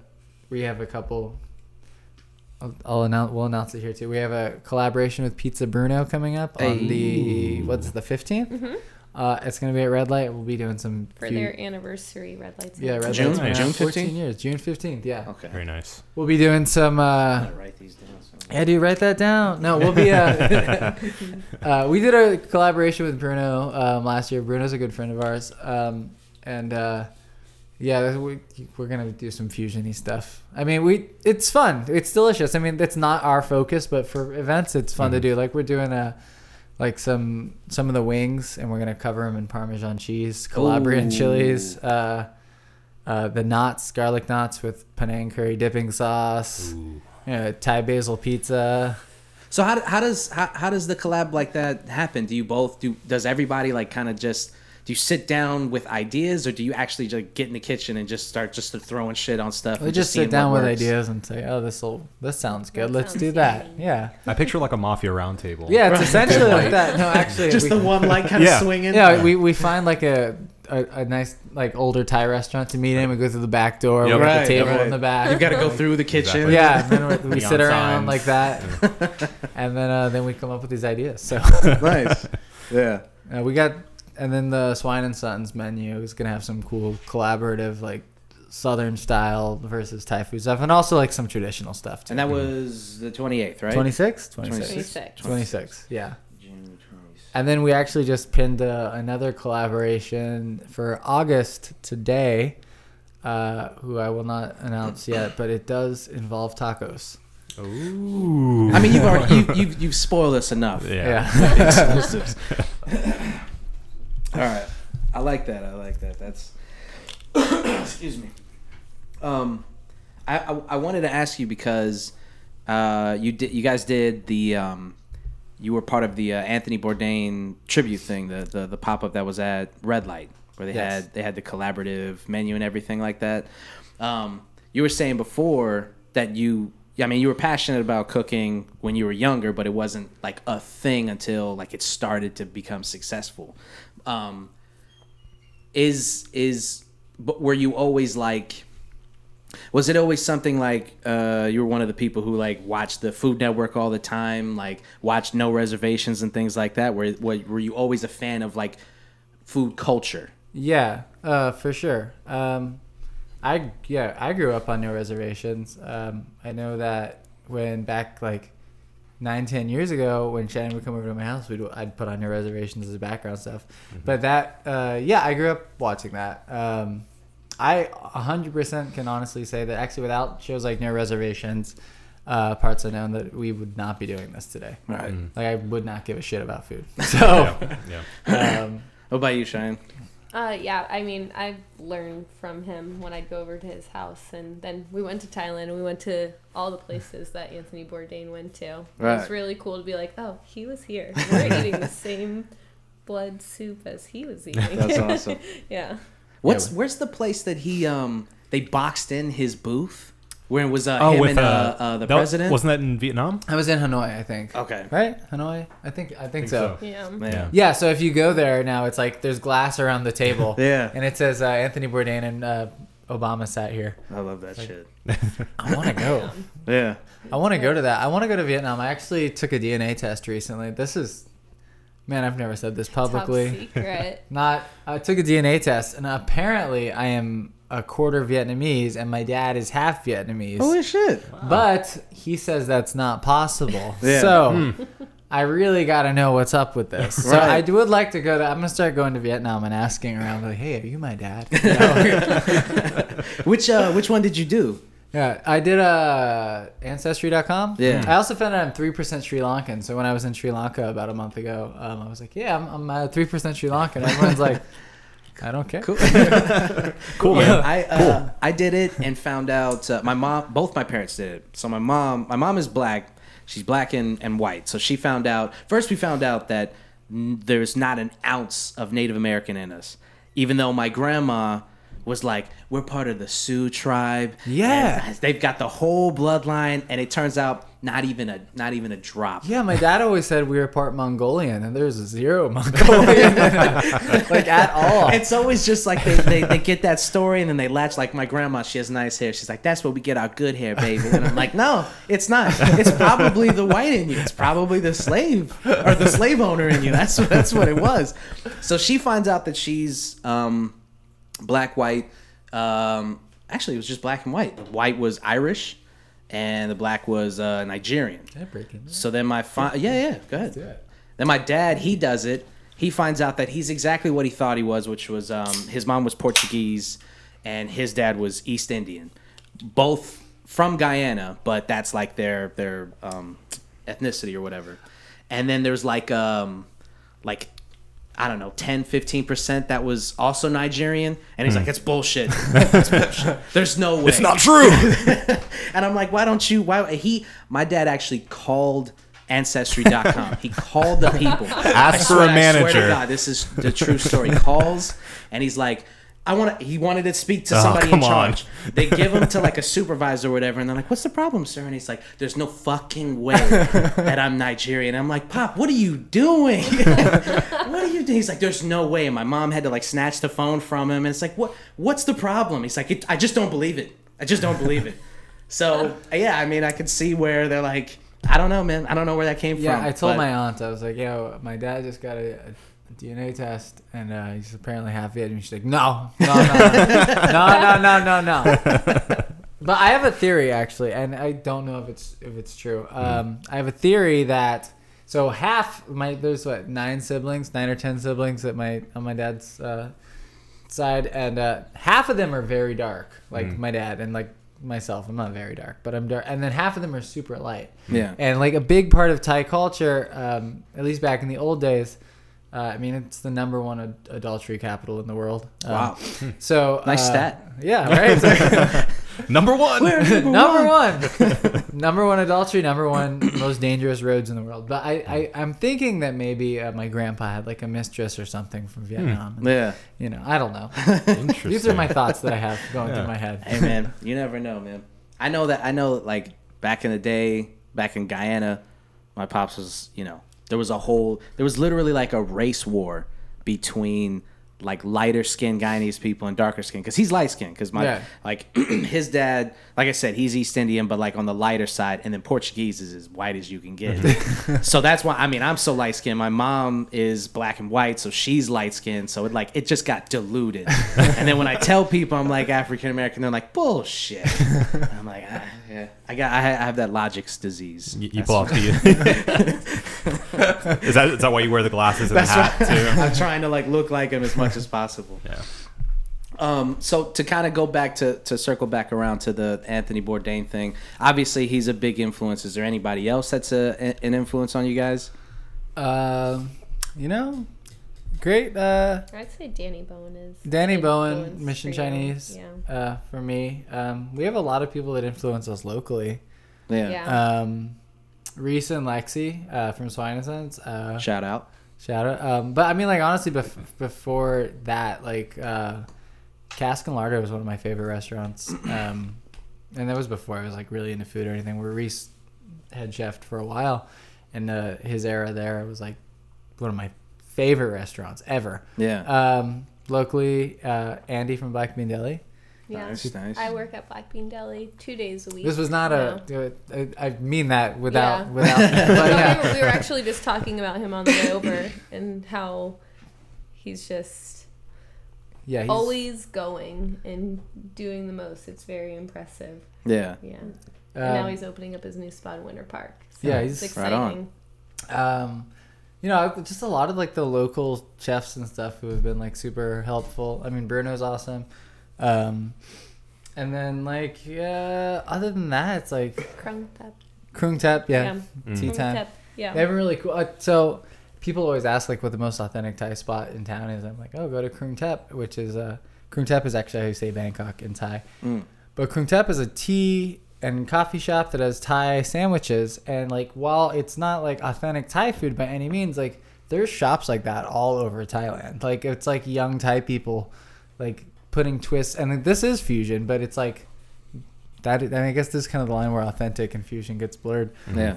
we have a couple. I'll, I'll announce. We'll announce it here too. We have a collaboration with Pizza Bruno coming up on the what's the 15th Mhm. Uh, it's gonna be at Red Light. We'll be doing some For few- their anniversary red lights. yeah Red June? Light's June around 15th? years. June 15th. Yeah, okay. Very nice. we'll be doing some. Uh, write these down. so- yeah, dude, write that down. No, we'll be. Uh, (laughs) uh, we did a collaboration with Bruno um, last year. Bruno's a good friend of ours, um, and uh, yeah, we, we're gonna do some fusiony stuff. I mean, we it's fun. It's delicious. I mean, it's not our focus, but for events, it's fun to Mhm. do. Like we're doing a like some some of the wings, and we're gonna cover them in Parmesan cheese, Calabrian Ooh. chilies. Uh, uh, the knots, garlic knots with Penang curry dipping sauce. Ooh. Yeah, Thai basil pizza. So how, how does how, how does the collab like that happen? Do you both do? Does everybody like kind of just do you sit down with ideas, or do you actually just get in the kitchen and just start just throwing shit on stuff? We and just sit down with works? ideas and say, "Oh, this will this sounds good. That Let's sounds do that." yummy. Yeah, I picture like a mafia roundtable. yeah. It's Right. essentially like that. No, actually, Just we, the one light kind of (laughs) swinging. yeah. We, we find like a, a a nice like older Thai restaurant to meet in. We go through the back door. Yep. We're Right, the table right. in the back. You've got to go through the kitchen. Exactly. yeah, and then we, we sit around signs. like that, (laughs) and then uh, then we come up with these ideas. So (laughs) nice. Yeah. uh, we got, and then the Swine and Sons menu is gonna have some cool collaborative like Southern style versus Thai food stuff, and also like some traditional stuff too. And that was the 28th, right? 26? 26. 26. 26, yeah. June 26th. And then we actually just pinned uh, another collaboration for August today, uh, who I will not announce (coughs) yet, but it does involve tacos. Ooh. I mean, you've already you, you've you've spoiled us enough. Yeah. Yeah. Exclusives. (laughs) All right, I like that. I like that. That's (coughs) excuse me. Um, I, I I wanted to ask you because uh you did you guys did the um you were part of the uh, Anthony Bourdain tribute thing, the the, the pop up that was at Red Light, where they Yes. had they had the collaborative menu and everything like that. Um, you were saying before that you, I mean, you were passionate about cooking when you were younger, but it wasn't like a thing until like it started to become successful. Um, is is but were you always like was it always something like uh, you were one of the people who like watched the Food Network all the time, like watched No Reservations and things like that? Were, were were you always a fan of like food culture? Yeah, uh, for sure. Um, I yeah, I grew up on no reservations. Um, I know that when back like nine, ten years ago, when Shannon would come over to my house, we'd I'd put on no reservations as a background stuff. But that uh, yeah, I grew up watching that. Um, I 100% can honestly say that actually without shows like No Reservations, uh, Parts Unknown, that we would not be doing this today. Right. Like I would not give a shit about food. (laughs) So, Yeah. yeah. um, What about you, Cheyenne? Uh, yeah, I mean, I've learned from him when I'd go over to his house, and then we went to Thailand and we went to all the places that Anthony Bourdain went to. It was really cool to be like, oh, he was here. We're eating the (laughs) same blood soup as he was (laughs) eating. That's awesome. (laughs) yeah. What's Yeah. where's the place that he um they boxed in his booth where it was uh, Oh, him with and uh, uh, uh, the that- president? Wasn't that in Vietnam? I was in Hanoi, I think. Okay. Right? Hanoi? I think I think, Think so. so. Yeah. Yeah. Yeah, so if you go there now, it's like there's glass around the table. (laughs) Yeah. And it says uh, Anthony Bourdain and uh, Obama sat here. I love that shit. (laughs) I want to go. (laughs) Yeah. I want to go to that. I want to go to Vietnam. I actually took a DNA test recently. This is, man, I've never said this publicly. Top secret. Not. I took a DNA test, and apparently I am a quarter Vietnamese, and my dad is half Vietnamese. Holy shit. But he says that's not possible. (laughs) Yeah. So I really got to know what's up with this. So Right. I d- would like to go to. I'm gonna start going to Vietnam and asking around, like, "Hey, are you my dad?" (laughs) (laughs) Which uh which one did you do? yeah, I did uh, ancestry.com. Yeah. I also found out I'm three percent Sri Lankan. So when I was in Sri Lanka about a month ago, um, I was like, "Yeah, I'm I'm uh, three percent Sri Lankan." Everyone's like, "I don't care." Cool. (laughs) Cool, Yeah, man. I uh, I did it and found out uh, my mom both my parents did it. So my mom my mom is black. She's black and, and white. So she found out first we found out that n- there's not an ounce of Native American in us. Even though my grandma was like, we're part of the Sioux tribe. Yeah. They've got the whole bloodline, and it turns out not even a not even a drop. Yeah, my dad always said we were part Mongolian, and there's zero (laughs) Mongolian, (laughs) like at all. It's always just like they, they, they get that story and then they latch like my grandma. She has nice hair. She's like, that's where we get our good hair, baby. And I'm like, no, it's not. It's probably the white in you. It's probably the slave or the slave owner in you. That's what that's what it was. So she finds out that she's um, black, white. Um, actually, it was just black and white. The white was Irish, and the black was uh, Nigerian. So then my (laughs) yeah yeah go ahead. Then my dad he does it. He finds out that he's exactly what he thought he was, which was um, his mom was Portuguese and his dad was East Indian, both from Guyana, but that's like their their um, ethnicity or whatever. And then there's like um, like I don't know 10 15% that was also Nigerian and he's hmm. like it's bullshit. (laughs) it's bullshit. There's no way. It's not true. (laughs) And I'm like, why don't you? Why he? My dad actually called ancestry.com. He called the people. (laughs) Ask for a I swear to manager. God, this is the true story. Calls and he's like, I want to. He wanted to speak to Oh, somebody in come on. charge. They give him to like a supervisor or whatever, and they're like, "What's the problem, sir?" And he's like, "There's no fucking way (laughs) that I'm Nigerian." I'm like, "Pop, what are you doing? (laughs) what are you doing?" He's like, "There's no way." And my mom had to like snatch the phone from him, and it's like, "What? What's the problem?" He's like, it, "I just don't believe it. I just don't believe it." So yeah, I mean, I could see where they're like, "I don't know, man. I don't know where that came Yeah, from." I told but- my aunt, I was like, yo, my dad just got a, a DNA test and uh, he's apparently half Vietnamese. And she's like, no, no, no, no, no, no, no, no. (laughs) But I have a theory actually, and I don't know if it's if it's true. Um, I have a theory that so half my there's what nine siblings, nine or ten siblings at my on my dad's uh, side, and uh, half of them are very dark, like my dad, and like myself. I'm not very dark, but I'm dark, and then half of them are super light. Yeah. And like a big part of Thai culture, um, at least back in the old days, uh, I mean, it's the number one ad- adultery capital in the world. Um, Wow. (laughs) So (laughs) Nice uh, stat. Yeah, right. (laughs) Number one. number one, number one adultery, number one (coughs) most dangerous roads in the world. But I, I I'm thinking that maybe uh, my grandpa had like a mistress or something from Vietnam. And, Yeah. You know, I don't know. Interesting. These are my thoughts that I have going Yeah. through my head. Hey man, you never know, man. I know that I know like back in the day, back in Guyana, my pops was, you know, there was a whole there was literally like a race war between like lighter skinned Guyanese people and darker skin because he's light skinned because my Yeah. like (clears throat) his dad like I said he's East Indian but like on the lighter side and then Portuguese is as white as you can get. So that's why I mean I'm so light skinned. My mom is black and white so she's light skinned so it like it just got diluted. (laughs) And then when I tell people I'm like African American they're like bullshit. (laughs) I'm like ah, yeah. I got I ha- I have that logic's disease. You, you off the. (laughs) is that is that why you wear the glasses and the hat too? (laughs) I'm trying to like look like him as much as possible. Yeah. Um, so to kind of go back to to circle back around to the Anthony Bourdain thing, obviously he's a big influence. Is there anybody else that's a, an influence on you guys? Um, you know, great. Uh, I'd say Danny Bowien is. Danny an Bowien, Mission. Chinese. Yeah. Uh, for me, um, we have a lot of people that influence us locally. Yeah. Yeah. Um, Reese and Lexi uh, from Swine Sense. Uh, Shout out. Shout out. Um, but I mean, like honestly, bef- before that, like uh, Cask and Larder was one of my favorite restaurants, (clears throat) um, and that was before I was like really into food or anything. Where Reese head chefed for a while, and uh, his era there was like one of my favorite restaurants ever. Yeah. Um, locally, uh, Andy from Black Bean Deli. Yeah. nice, nice. I work at Black Bean Deli two days a week. This was not now. a. I I mean that without Yeah. without. (laughs) But yeah. we, were, we were actually just talking about him on the way over and how he's just Yeah, he's, always going and doing the most. It's very impressive. yeah. Yeah. and now um, he's opening up his new spot in Winter Park. So Yeah, it's he's- Right on. exciting. um you know just a lot of like the local chefs and stuff who have been like super helpful i mean bruno's awesome um and then like yeah other than that it's like Krung Tap. krung tep yeah, Yeah. tea time Tep, Yeah. they have a really cool uh, so people always ask like what the most authentic thai spot in town is i'm like oh go to krung Tap, which is uh krung tep is actually how you say bangkok in thai Mm. but Krung Tap is a tea and coffee shop that has Thai sandwiches. And like, while it's not like authentic Thai food by any means, like there's shops like that all over Thailand. Like it's like young Thai people, like putting twists. And this is fusion, but it's like that. And I guess this is kind of the line where authentic and fusion gets blurred. Yeah.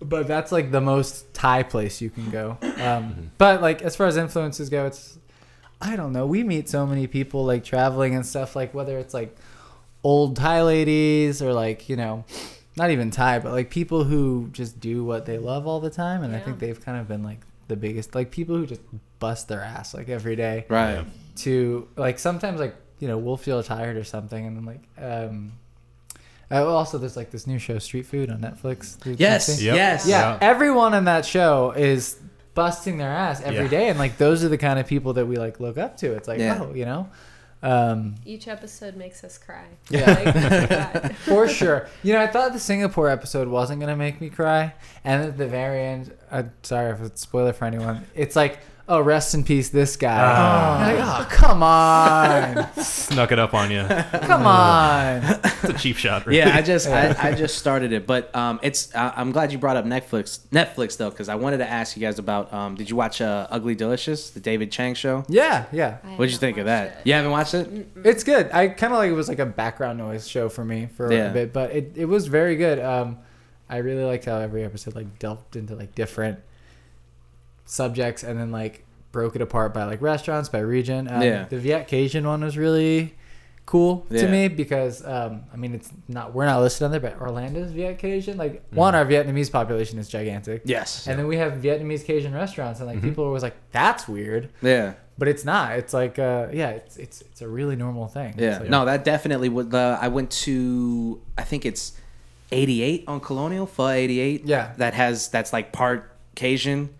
But that's like the most Thai place you can go. (laughs) Um, but like as far as influences go, it's I don't know. We meet so many people like traveling and stuff. Like whether it's like old Thai ladies or like you know, not even Thai, but like people who just do what they love all the time. And I think they've kind of been like the biggest like people who just bust their ass like every day Right. Yeah. to like sometimes like you know we'll feel tired or something and then like um uh, also there's like this new show street food on netflix Yes. Yep. Yes. yeah, Yeah. everyone in that show is busting their ass every Yeah. day, and like those are the kind of people that we like look up to it's like Yeah. oh you know um Each episode makes us cry. Yeah. Like, (laughs) for sure you know i thought the singapore episode wasn't gonna make me cry and at the very end uh, sorry if it's a spoiler for anyone it's like oh rest in peace this guy Ah. Like, oh come on (laughs) Snuck it up on you. (laughs) come on It's a cheap shot. Really. Yeah, I just I, (laughs) I just started it, but um, it's I, I'm glad you brought up Netflix Netflix though, because I wanted to ask you guys about um, did you watch uh, Ugly Delicious, the David Chang show? yeah yeah What'd you think of that? it. You haven't watched it? It's good. I kind of like it was like a background noise show for me for Yeah. a bit, but it, it was very good. Um, I really liked how every episode like delved into like different subjects and then like broke it apart by like restaurants by region. Um, Yeah. The Viet Cajun one was really cool Yeah. to me because um, I mean it's not we're not listed on there, but Orlando's Viet Cajun like one our Vietnamese population is gigantic. Yes. And then we have Vietnamese Cajun restaurants, and like people are always like, "That's weird," Yeah. but it's not. It's like, uh, yeah, it's it's it's a really normal thing. Yeah. Like- No, that definitely would. Uh, I went to I think it's 88 on Colonial Pho 88. Yeah. That has that's like part Cajun.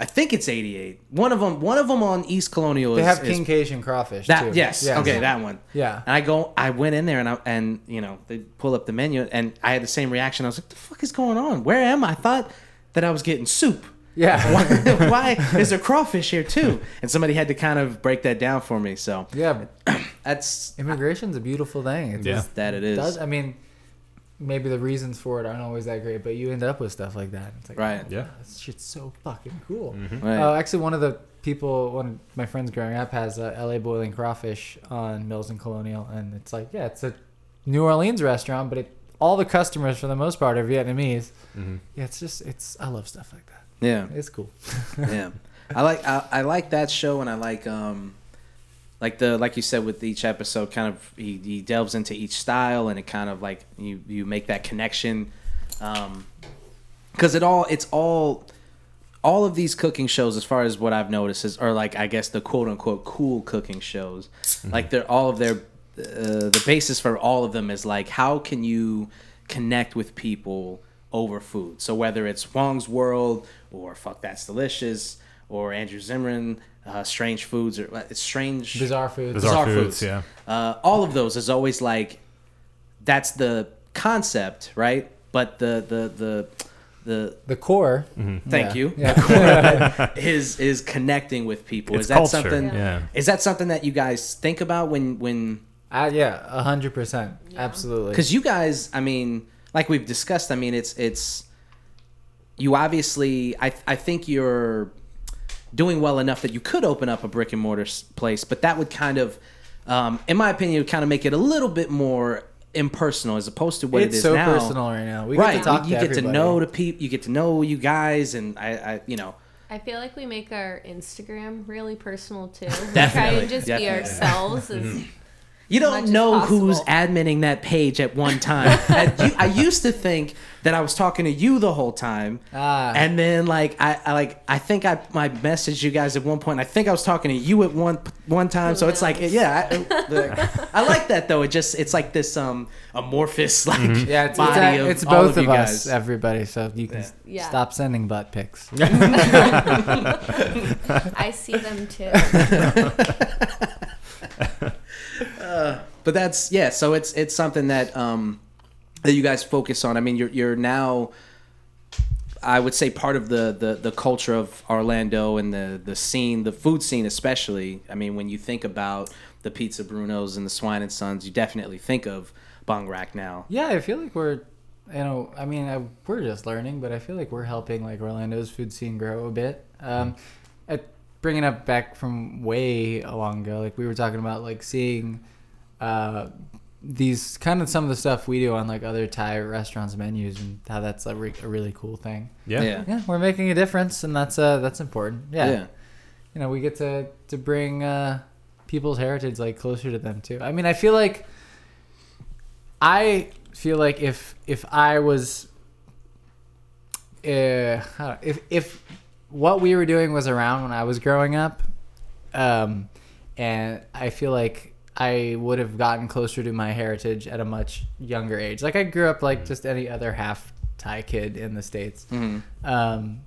I think it's 88. One of them. One of them on East Colonial. They is, have is- King Cajun crawfish That too. yes, Yeah. okay, that one. Yeah. And I go, I went in there and I and you know they pull up the menu and I had the same reaction. I was like, "The fuck is going on? Where am I? I thought that I was getting soup. Yeah. (laughs) Why, (laughs) why is there crawfish here too?" And somebody had to kind of break that down for me. So yeah. but (clears throat) That's Immigration's a beautiful thing. It Yeah. just that it is. does. I mean, maybe the reasons for it aren't always that great, but you end up with stuff like that. It's like, Right. oh, Yeah. this shit's so fucking cool. Right. Uh, actually, one of the people, one of my friends growing up, has uh, L.A. Boiling Crawfish on Mills and Colonial, and it's like, yeah, it's a New Orleans restaurant, but it, all the customers for the most part are Vietnamese. Mm-hmm. Yeah, it's just, it's, I love stuff like that. yeah. It's cool. yeah i like I, I like that show and i like um like the like you said with each episode kind of he, he delves into each style and it kind of like you you make that connection. Um because it all it's all all of these cooking shows as far as what i've noticed is are like i guess the quote unquote cool cooking shows. Like they're all of their uh, the basis for all of them is like how can you connect with people over food? So whether it's Huang's World or fuck that's delicious or andrew zimmern uh, strange foods or uh, it's strange Bizarre foods. Bizarre Foods, yeah. uh, all of those is always like that's the concept right but the the the the The core. thank Yeah. you Yeah. (laughs) is is connecting with people It's is that culture, something yeah. is that something that you guys think about when when Uh, yeah, a hundred percent, absolutely. because you guys i mean like we've discussed i mean it's it's you obviously i i think you're doing well enough that you could open up a brick and mortar place but that would kind of um, in my opinion would kind of make it a little bit more impersonal as opposed to what it it's so now personal right now. We right get to talk you to get to know the people you get to know you guys and i i you know I feel like we make our Instagram really personal too. We try Definitely, and just definitely. be ourselves. As, You don't know who's possible. adminning that page at one time. (laughs) And you, I used to think that I was talking to you the whole time, Ah. and then like I, I like I think I my messaged you guys at one point. I think I was talking to you at one one time. So it's like yeah, I, (laughs) the- I like that though. It just it's like this um amorphous like Yeah, it's, body it's, of it's all both of of, you us, guys. everybody. So you can Yeah. stop sending butt pics. (laughs) I see them too. But that's yeah so it's it's something that um that you guys focus on. I mean you're you're now i would say part of the the, the culture of orlando and the the scene the food scene especially. I mean when you think about the pizza brunos and the swine and sons you definitely think of Bangrak now. Yeah, I feel like we're, you know, I mean, I, we're just learning, but I feel like we're helping like Orlando's food scene grow a bit. Um, at, bringing up back from way long ago, like we were talking about, like seeing uh, these kind of some of the stuff we do on like other Thai restaurants' menus, and how that's a, re- a really cool thing. Yeah. yeah Yeah, we're making a difference, and that's uh, that's important. Yeah, yeah you know, we get to to bring uh, people's heritage like closer to them too. I mean, I feel like I feel like if if I was uh, if if what we were doing was around when I was growing up, um, and I feel like I would have gotten closer to my heritage at a much younger age. Like I grew up like just any other half Thai kid in the states. Mhm. Um,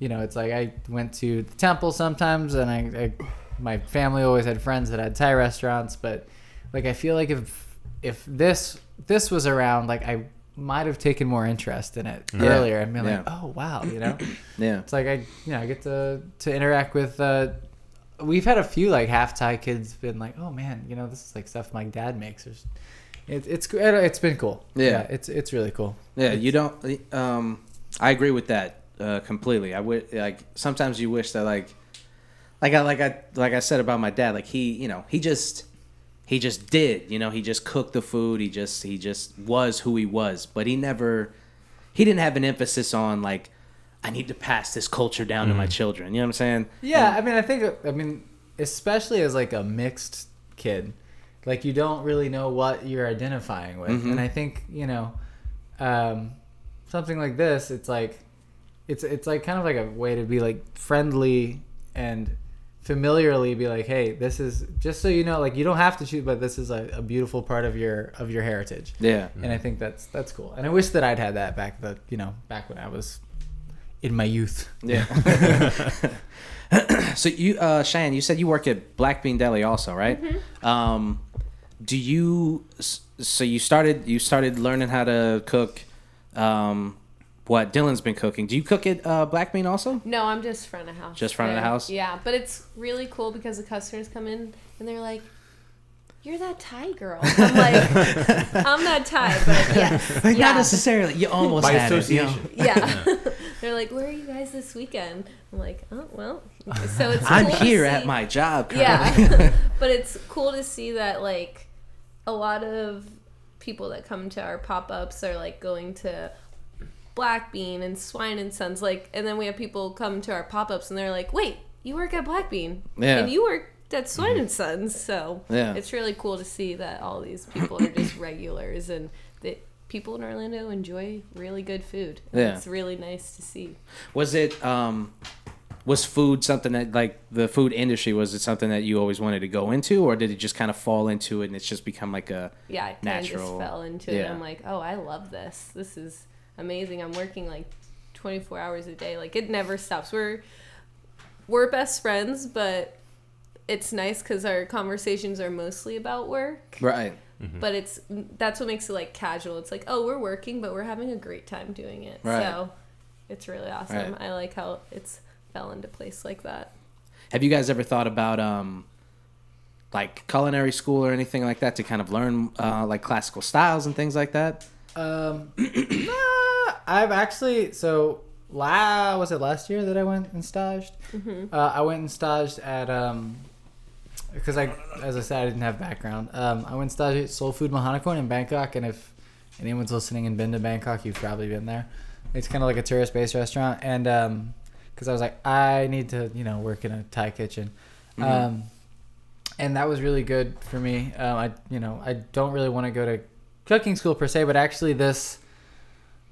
you know, it's like I went to the temple sometimes, and I, I my family always had friends that had Thai restaurants, but like I feel like if if this this was around, like I might have taken more interest in it Yeah. earlier and been like, oh wow, you know, (clears throat) yeah it's like I you know I get to to interact with. Uh, we've had a few like half Thai kids been like, oh man, you know, this is like stuff my dad makes. Or, s- it, it's it's been cool. Yeah. it's it's really cool. Yeah, It's- you don't. Um, I agree with that uh, completely. I would like sometimes you wish that like, like I like I like I said about my dad. Like he, you know, he just he just did. You know, he just cooked the food. He just he just was who he was. But he never he didn't have an emphasis on like I need to pass this culture down to my children. You know what I'm saying? Yeah, I mean, I think, I mean, especially as like a mixed kid, like you don't really know what you're identifying with, Mhm. and I think you know, um, something like this, it's like, it's it's like kind of like a way to be like friendly and familiarly be like, hey, this is just so you know, like you don't have to choose, but this is a, a beautiful part of your of your heritage. Yeah. And I think that's that's cool. And I wish that I'd had that back the you know back when I was in my youth. Yeah. (laughs) so you, uh, Cheyenne, you said you work at Black Bean Deli also, right? Um, do you? So you started you started learning how to cook. Um, what Dylan's been cooking. Do you cook at uh, Black Bean also? No, I'm just front of house. Just front of the house? Yeah, but it's really cool because the customers come in and they're like, "You're that Thai girl." I'm like, (laughs) "I'm not Thai, but yes, Like, yeah. Not necessarily. You almost By had it, you know? association. Yeah. (laughs) They're like, "Where are you guys this weekend?" I'm like, "Oh well." So it's I'm cool to here at my job. currently. yeah (laughs) but it's cool to see that like a lot of people that come to our pop-ups are like going to black bean and swine and sons like and then we have people come to our pop-ups and they're like wait you work at black bean Yeah. and you work at swine and sons so Yeah. it's really cool to see that all these people are just (coughs) regulars and that people in orlando enjoy really good food Yeah. it's really nice to see Was it um was food something that like the food industry was it something that you always wanted to go into or did it just kind of fall into it and it's just become like a yeah, I of just natural- fell into it. I'm like, oh, I love this. This is amazing. I'm working like 24 hours a day. Like it never stops. We're we're best friends, but it's nice because our conversations are mostly about work. right But it's that's what makes it like casual. It's like, oh, we're working, but we're having a great time doing it. Right. So it's really awesome. Right. I like how it's fell into place like that. have you guys ever thought about um like culinary school or anything like that to kind of learn uh, like classical styles and things like that Um, (clears throat) nah, I've actually so la was it last year that I went and staged? Uh, I went and staged at um because I as I said I didn't have background. Um, I went at Soul Food Mahanakorn in Bangkok, and if anyone's listening and been to Bangkok, you've probably been there. It's kind of like a tourist based restaurant, and um, because I was like I need to you know work in a Thai kitchen. Um, and that was really good for me. Um, I you know I don't really want to go to cooking school per se, but actually this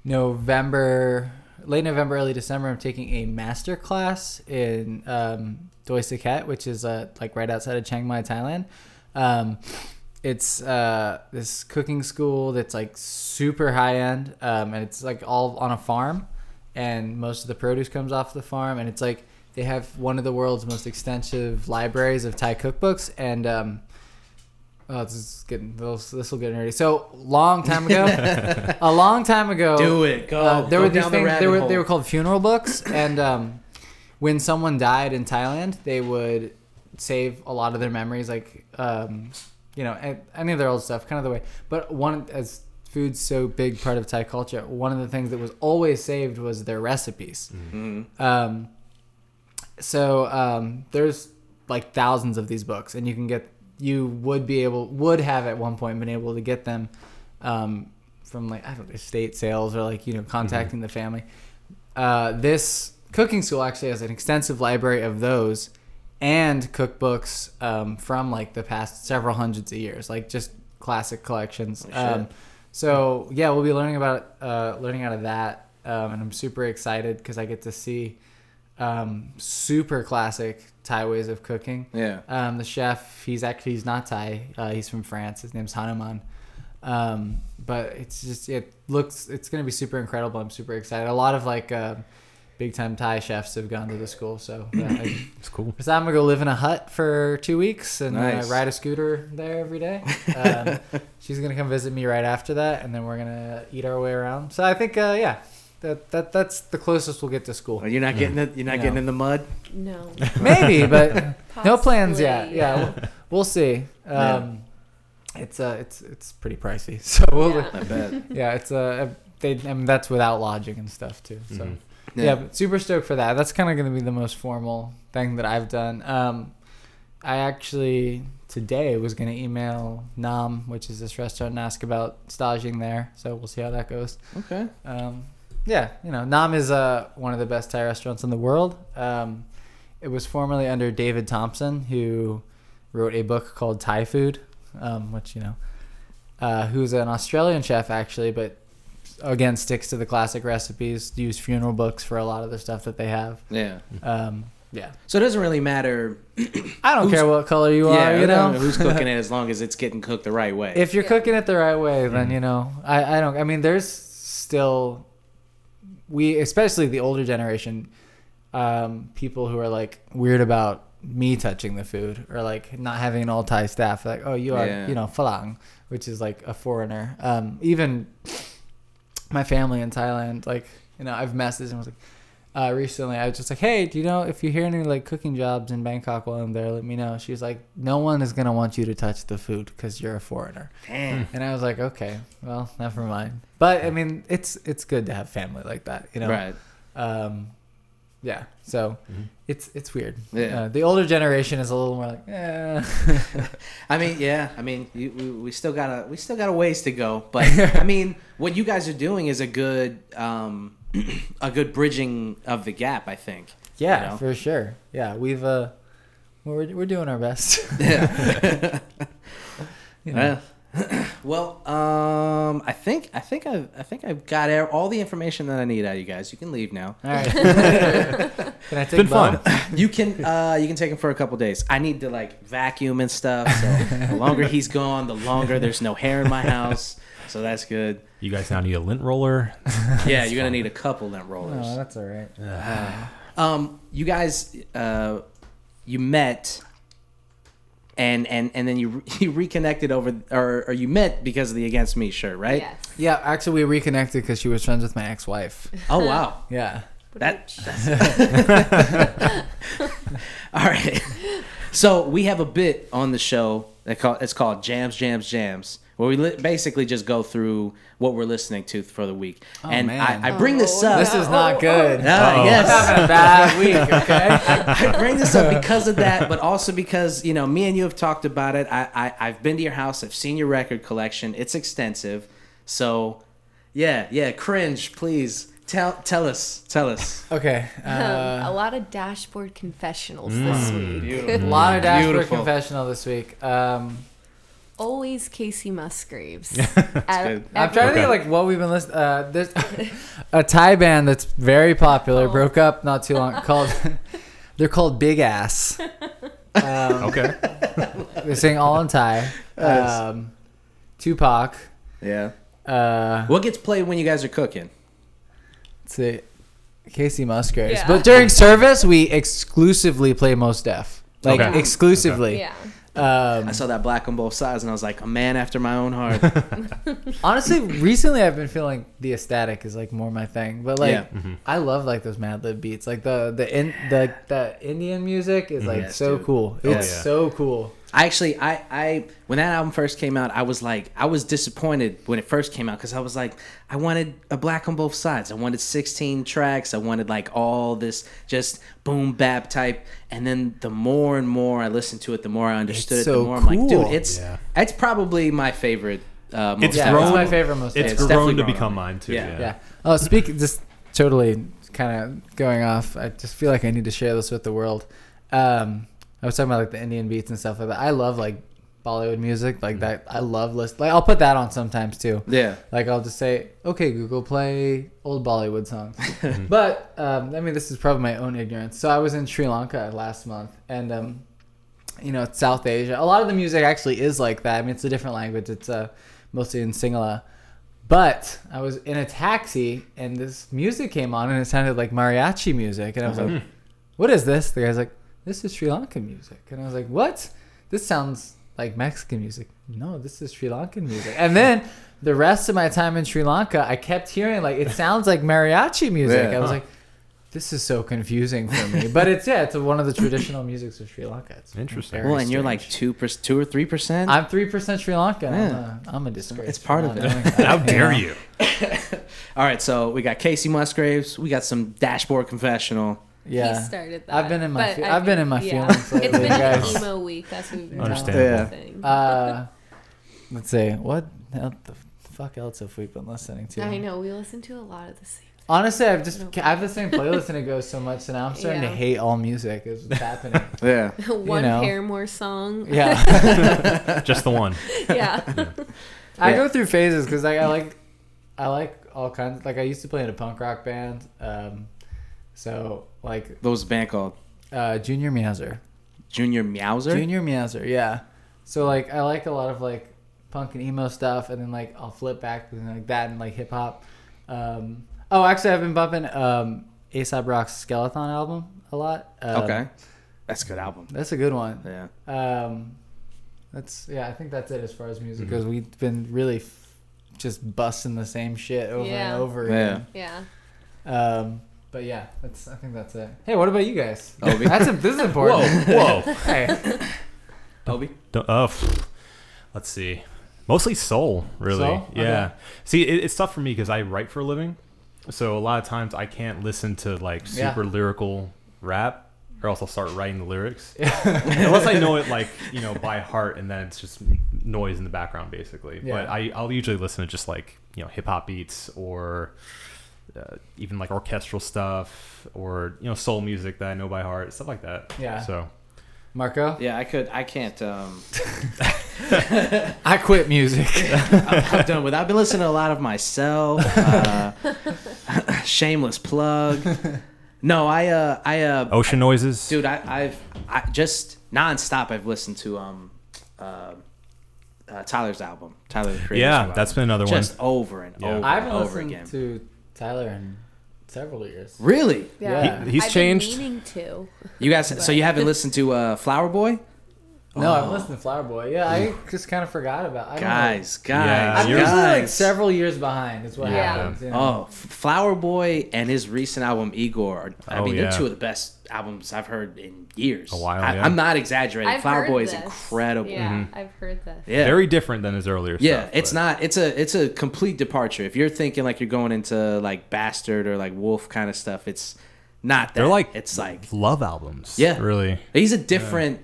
November, late November, early December, I'm taking a master class in um, Doi Saket, which is uh, like right outside of Chiang Mai, Thailand. Um, it's uh, this cooking school that's like super high end, um, and it's like all on a farm, and most of the produce comes off the farm, and it's like they have one of the world's most extensive libraries of Thai cookbooks, and um, oh, this is getting this this will get nerdy. So long time ago, (laughs) a long time ago, Do it. Go. uh, there Go were these down the. They were hole. they were called funeral books, and um, when someone died in Thailand, they would save a lot of their memories, like um, you know, any of their old stuff, kind of the way. But one as food's so big part of Thai culture, one of the things that was always saved was their recipes. Um, so um, there's like thousands of these books, and you can get you would be able would have at one point been able to get them um, from like I don't know estate sales or like you know contacting the family. Uh, this cooking school actually has an extensive library of those and cookbooks um, from like the past several hundreds of years, like just classic collections. um, so yeah, we'll be learning about uh, learning out of that, um, and I'm super excited because I get to see um, super classic Thai ways of cooking. Yeah. Um, the chef, he's actually he's not Thai. Uh, he's from France. His name's Hanuman. Um, but it's just it looks it's gonna be super incredible. I'm super excited. A lot of like uh, big time Thai chefs have gone to the school. So yeah, I, (coughs) It's cool. so I'm gonna go live in a hut for two weeks and Nice. uh, ride a scooter there every day. Um, (laughs) she's gonna come visit me right after that, and then we're gonna eat our way around. So I think uh, yeah, that that that's the closest we'll get to school. Well, you're not getting it. You're not No. getting in the mud. No. (laughs) Maybe, but no plans yet. Yeah, yeah. we'll, we'll see. Yeah. Um, It's uh, it's it's pretty pricey. (laughs) So we'll, Yeah. yeah. I bet. it's uh, they I mean that's without lodging and stuff too. So Mhm. yeah, but super stoked for that. That's kind of going to be the most formal thing that I've done. Um, I actually today was going to email Nahm, which is this restaurant, and ask about staging there. So we'll see how that goes. Okay. Um, yeah, you know, Nahm is uh, one of the best Thai restaurants in the world. Um, it was formerly under David Thompson, who wrote a book called Thai Food, um, which you know, uh, who's an Australian chef actually, but again sticks to the classic recipes. Use funeral books for a lot of the stuff that they have. Yeah. Um, yeah, So it doesn't really matter. I don't care what color you yeah, are. You know, who's cooking it as (laughs) long as it's getting cooked the right way. if you're Yeah. cooking it the right way, then you know, I, I don't. I mean, there's still we, especially the older generation, um, people who are like weird about me touching the food or like not having an all Thai staff. Like, oh, you are, Yeah. you know, falang, which is like a foreigner. Um, even my family in Thailand, like, you know, I've messaged and was like, uh, recently. I was just like, hey, do you know if you hear any like cooking jobs in Bangkok while I'm there, let me know. She's like, no one is gonna want you to touch the food because you're a foreigner. Damn. And I was like, okay, well, never mind. But I mean, it's it's good to have family like that, you know. Right. Um, yeah. So it's it's weird. Yeah. Uh, the older generation is a little more like, eh. (laughs) I mean, yeah. I mean, you, we, we still got a we still got a ways to go, but (laughs) I mean, what you guys are doing is a good um, (clears throat) a good bridging of the gap. I think. yeah, You know? for sure. Yeah, we've uh, we're we're doing our best. Yeah. (laughs) You know. well, (clears throat) um, I think I think I've I think I've got all the information that I need out of you guys. You can leave now. All right. (laughs) Can I take Been fun. (laughs) You can uh, you can take him for a couple days. I need to like vacuum and stuff. So (laughs) the longer he's gone, the longer there's no hair in my house. So that's good. You guys now need a lint roller. Yeah, you're gonna need a couple lint rollers. Oh, that's all right. Um, you guys, uh, you met, and and and then you (laughs) you reconnected over, or or you met because of the Against Me shirt, right? Yes. Yeah, actually, we reconnected because she was friends with my ex-wife. (laughs) Oh wow, Yeah. that. (laughs) All right. So we have a bit on the show that call it's called Jams, Jams, Jams, where we li- basically just go through what we're listening to for the week, and man. I, I bring this Oh, up. This is not good. Ah, Uh-oh. yes. Having a bad week. Okay. (laughs) I bring this up because of that, but also because you know me and you have talked about it. I, I I've been to your house. I've seen your record collection. It's extensive. So, yeah, yeah. Cringe, please tell tell us tell us. Okay. (laughs) Um, Uh, a lot of dashboard confessionals this week. Beautiful. a lot of dashboard Beautiful. confessional this week. Um, Always Kacey Musgraves. (laughs) good. I'm trying to think of like what we've been listening. Uh, there's (laughs) a Thai band that's very popular. Oh. Broke up not too long. (laughs) Called they're called Big Ass. Um, Okay. They sing all in Thai. Nice. Um, Tupac. Yeah. Uh, What gets played when you guys are cooking? let's see, Kacey Musgraves. Yeah. But during service, we exclusively play Mos Def. Like Okay. exclusively. yeah. Um, I saw that black on both sides, and I was like, a man after my own heart. (laughs) (laughs) honestly, recently I've been feeling the ecstatic is like more my thing. But like, Yeah. I love like those Madlib beats. Like the the in the the Indian music is like Yes, so dude. cool. Oh, It's yeah. so cool. I actually, I, I, when that album first came out, I was like, I was disappointed when it first came out because I was like, I wanted a black on both sides. I wanted 16 tracks. I wanted like all this just boom bap type. And then the more and more I listened to it, the more I understood It's it. The so more I'm like, cool. dude, it's Yeah. it's probably my favorite. Uh, It's most Yeah, grown. it's my favorite Mos Def. It's, It's grown to become on mine too. Yeah. Yeah. Yeah. Oh, speak just totally kind of going off. I just feel like I need to share this with the world. Um, I was talking about like the Indian beats and stuff like that. I love like Bollywood music like that. I love list. Like I'll put that on sometimes too. Yeah. Like I'll just say, okay, Google, play old Bollywood songs. (laughs) but um, I mean, this is probably my own ignorance. So I was in Sri Lanka last month, and um, you know, it's South Asia. A lot of the music actually is like that. I mean, it's a different language. It's uh, mostly in Sinhala. But I was in a taxi, and this music came on, and it sounded like mariachi music, and I was like, "What is this?" The guy's like, "This is Sri Lankan music," and I was like, "What? This sounds like Mexican music." No, this is Sri Lankan music. And then the rest of my time in Sri Lanka, I kept hearing like it sounds like mariachi music. Yeah. I was like, "This is so confusing for me." But it's yeah, it's one of the traditional musics of Sri Lanka. It's Interesting. Well, and you're like two, per, two or three percent. I'm three percent Sri Lankan. I'm, a, I'm a disgrace. It's part of it. (laughs) How dare you? (laughs) All right, so we got Kacey Musgraves. We got some dashboard confessional. Yeah. He started that. I've been in my but fe- I I've been in my yeah. feelings (laughs) lately, It's been guys. an emo week. That's what we've been Understandable. saying. (laughs) Uh, let's see. What the fuck else have we been listening to? I know we listen to a lot of the same. Honestly, I've just I have the same playlist and it goes so much, and now I'm starting Yeah. to hate all music. Is what's (laughs) happening. Yeah. One know. Paramore song. Yeah, Just the one. yeah. I go through phases because I, I like I like all kinds. Like I used to play in a punk rock band. Um, so like What was the band called? uh, Junior Meowser. Junior Meowser. Junior Meowser, yeah. So like I like a lot of like punk and emo stuff, and then like I'll flip back to like that and like hip hop. Um, oh, actually, I've been bumping um, Aesop Rock's Skelethon album a lot. Um, Okay, that's a good album. that's a good one. Yeah. Um, that's yeah, I think that's it as far as music Mm-hmm. goes. We've been really f- just busting the same shit over Yeah. and over Yeah. again. Yeah. Um, but yeah, that's I think that's it. Hey, what about you guys? Obi? (laughs) That's a, this is important. Whoa, whoa. (laughs) Hey, Obi. Don't- uh, pff. let's see. Mostly soul, really. Soul? Yeah. Okay. See, it, it's tough for me because I write for a living, so a lot of times I can't listen to like Yeah. super lyrical rap, or else I'll start writing the lyrics. (laughs) Unless I know it like you know by heart, and then it's just noise in the background, basically. Yeah. But I, I'll usually listen to just like you know hip hop beats or. Uh, even like orchestral stuff or you know soul music that I know by heart stuff like that Yeah. so Marco, Yeah, I could. I can't. Um, (laughs) I quit music. (laughs) I'm done with. I've been listening to a lot of myself. Uh, (laughs) shameless plug. No, I. Uh, I. Uh, ocean noises dude, I, I've. I just nonstop. I've listened to um, uh, uh, Tyler's album. Tyler the Creator's yeah album. that's been another one. just over and Yeah. over I and haven't over again. to Tyler in several years. Really? Yeah. He- he's I've changed. Been meaning to. You guys. So you haven't listened to uh, Flower Boy? No, I've oh. listened to Flower Boy. Yeah, I just kind of forgot about. I don't know. Guys, Yeah, guys, I'm usually like several years behind. Is what Yeah. happens. you know? Oh, Flower Boy and his recent album Igor. Are, I Oh, mean, yeah. they're two of the best albums I've heard in years. A while, I, yeah. I'm not exaggerating. I've Flower heard Boy is incredible. Yeah, mm-hmm. I've heard this. Yeah. very different than his earlier yeah, stuff. it's but- not. It's a it's a complete departure. If you're thinking like you're going into like Bastard or like Wolf kind of stuff, it's not that. They're like it's like love albums. Yeah. really. he's a different.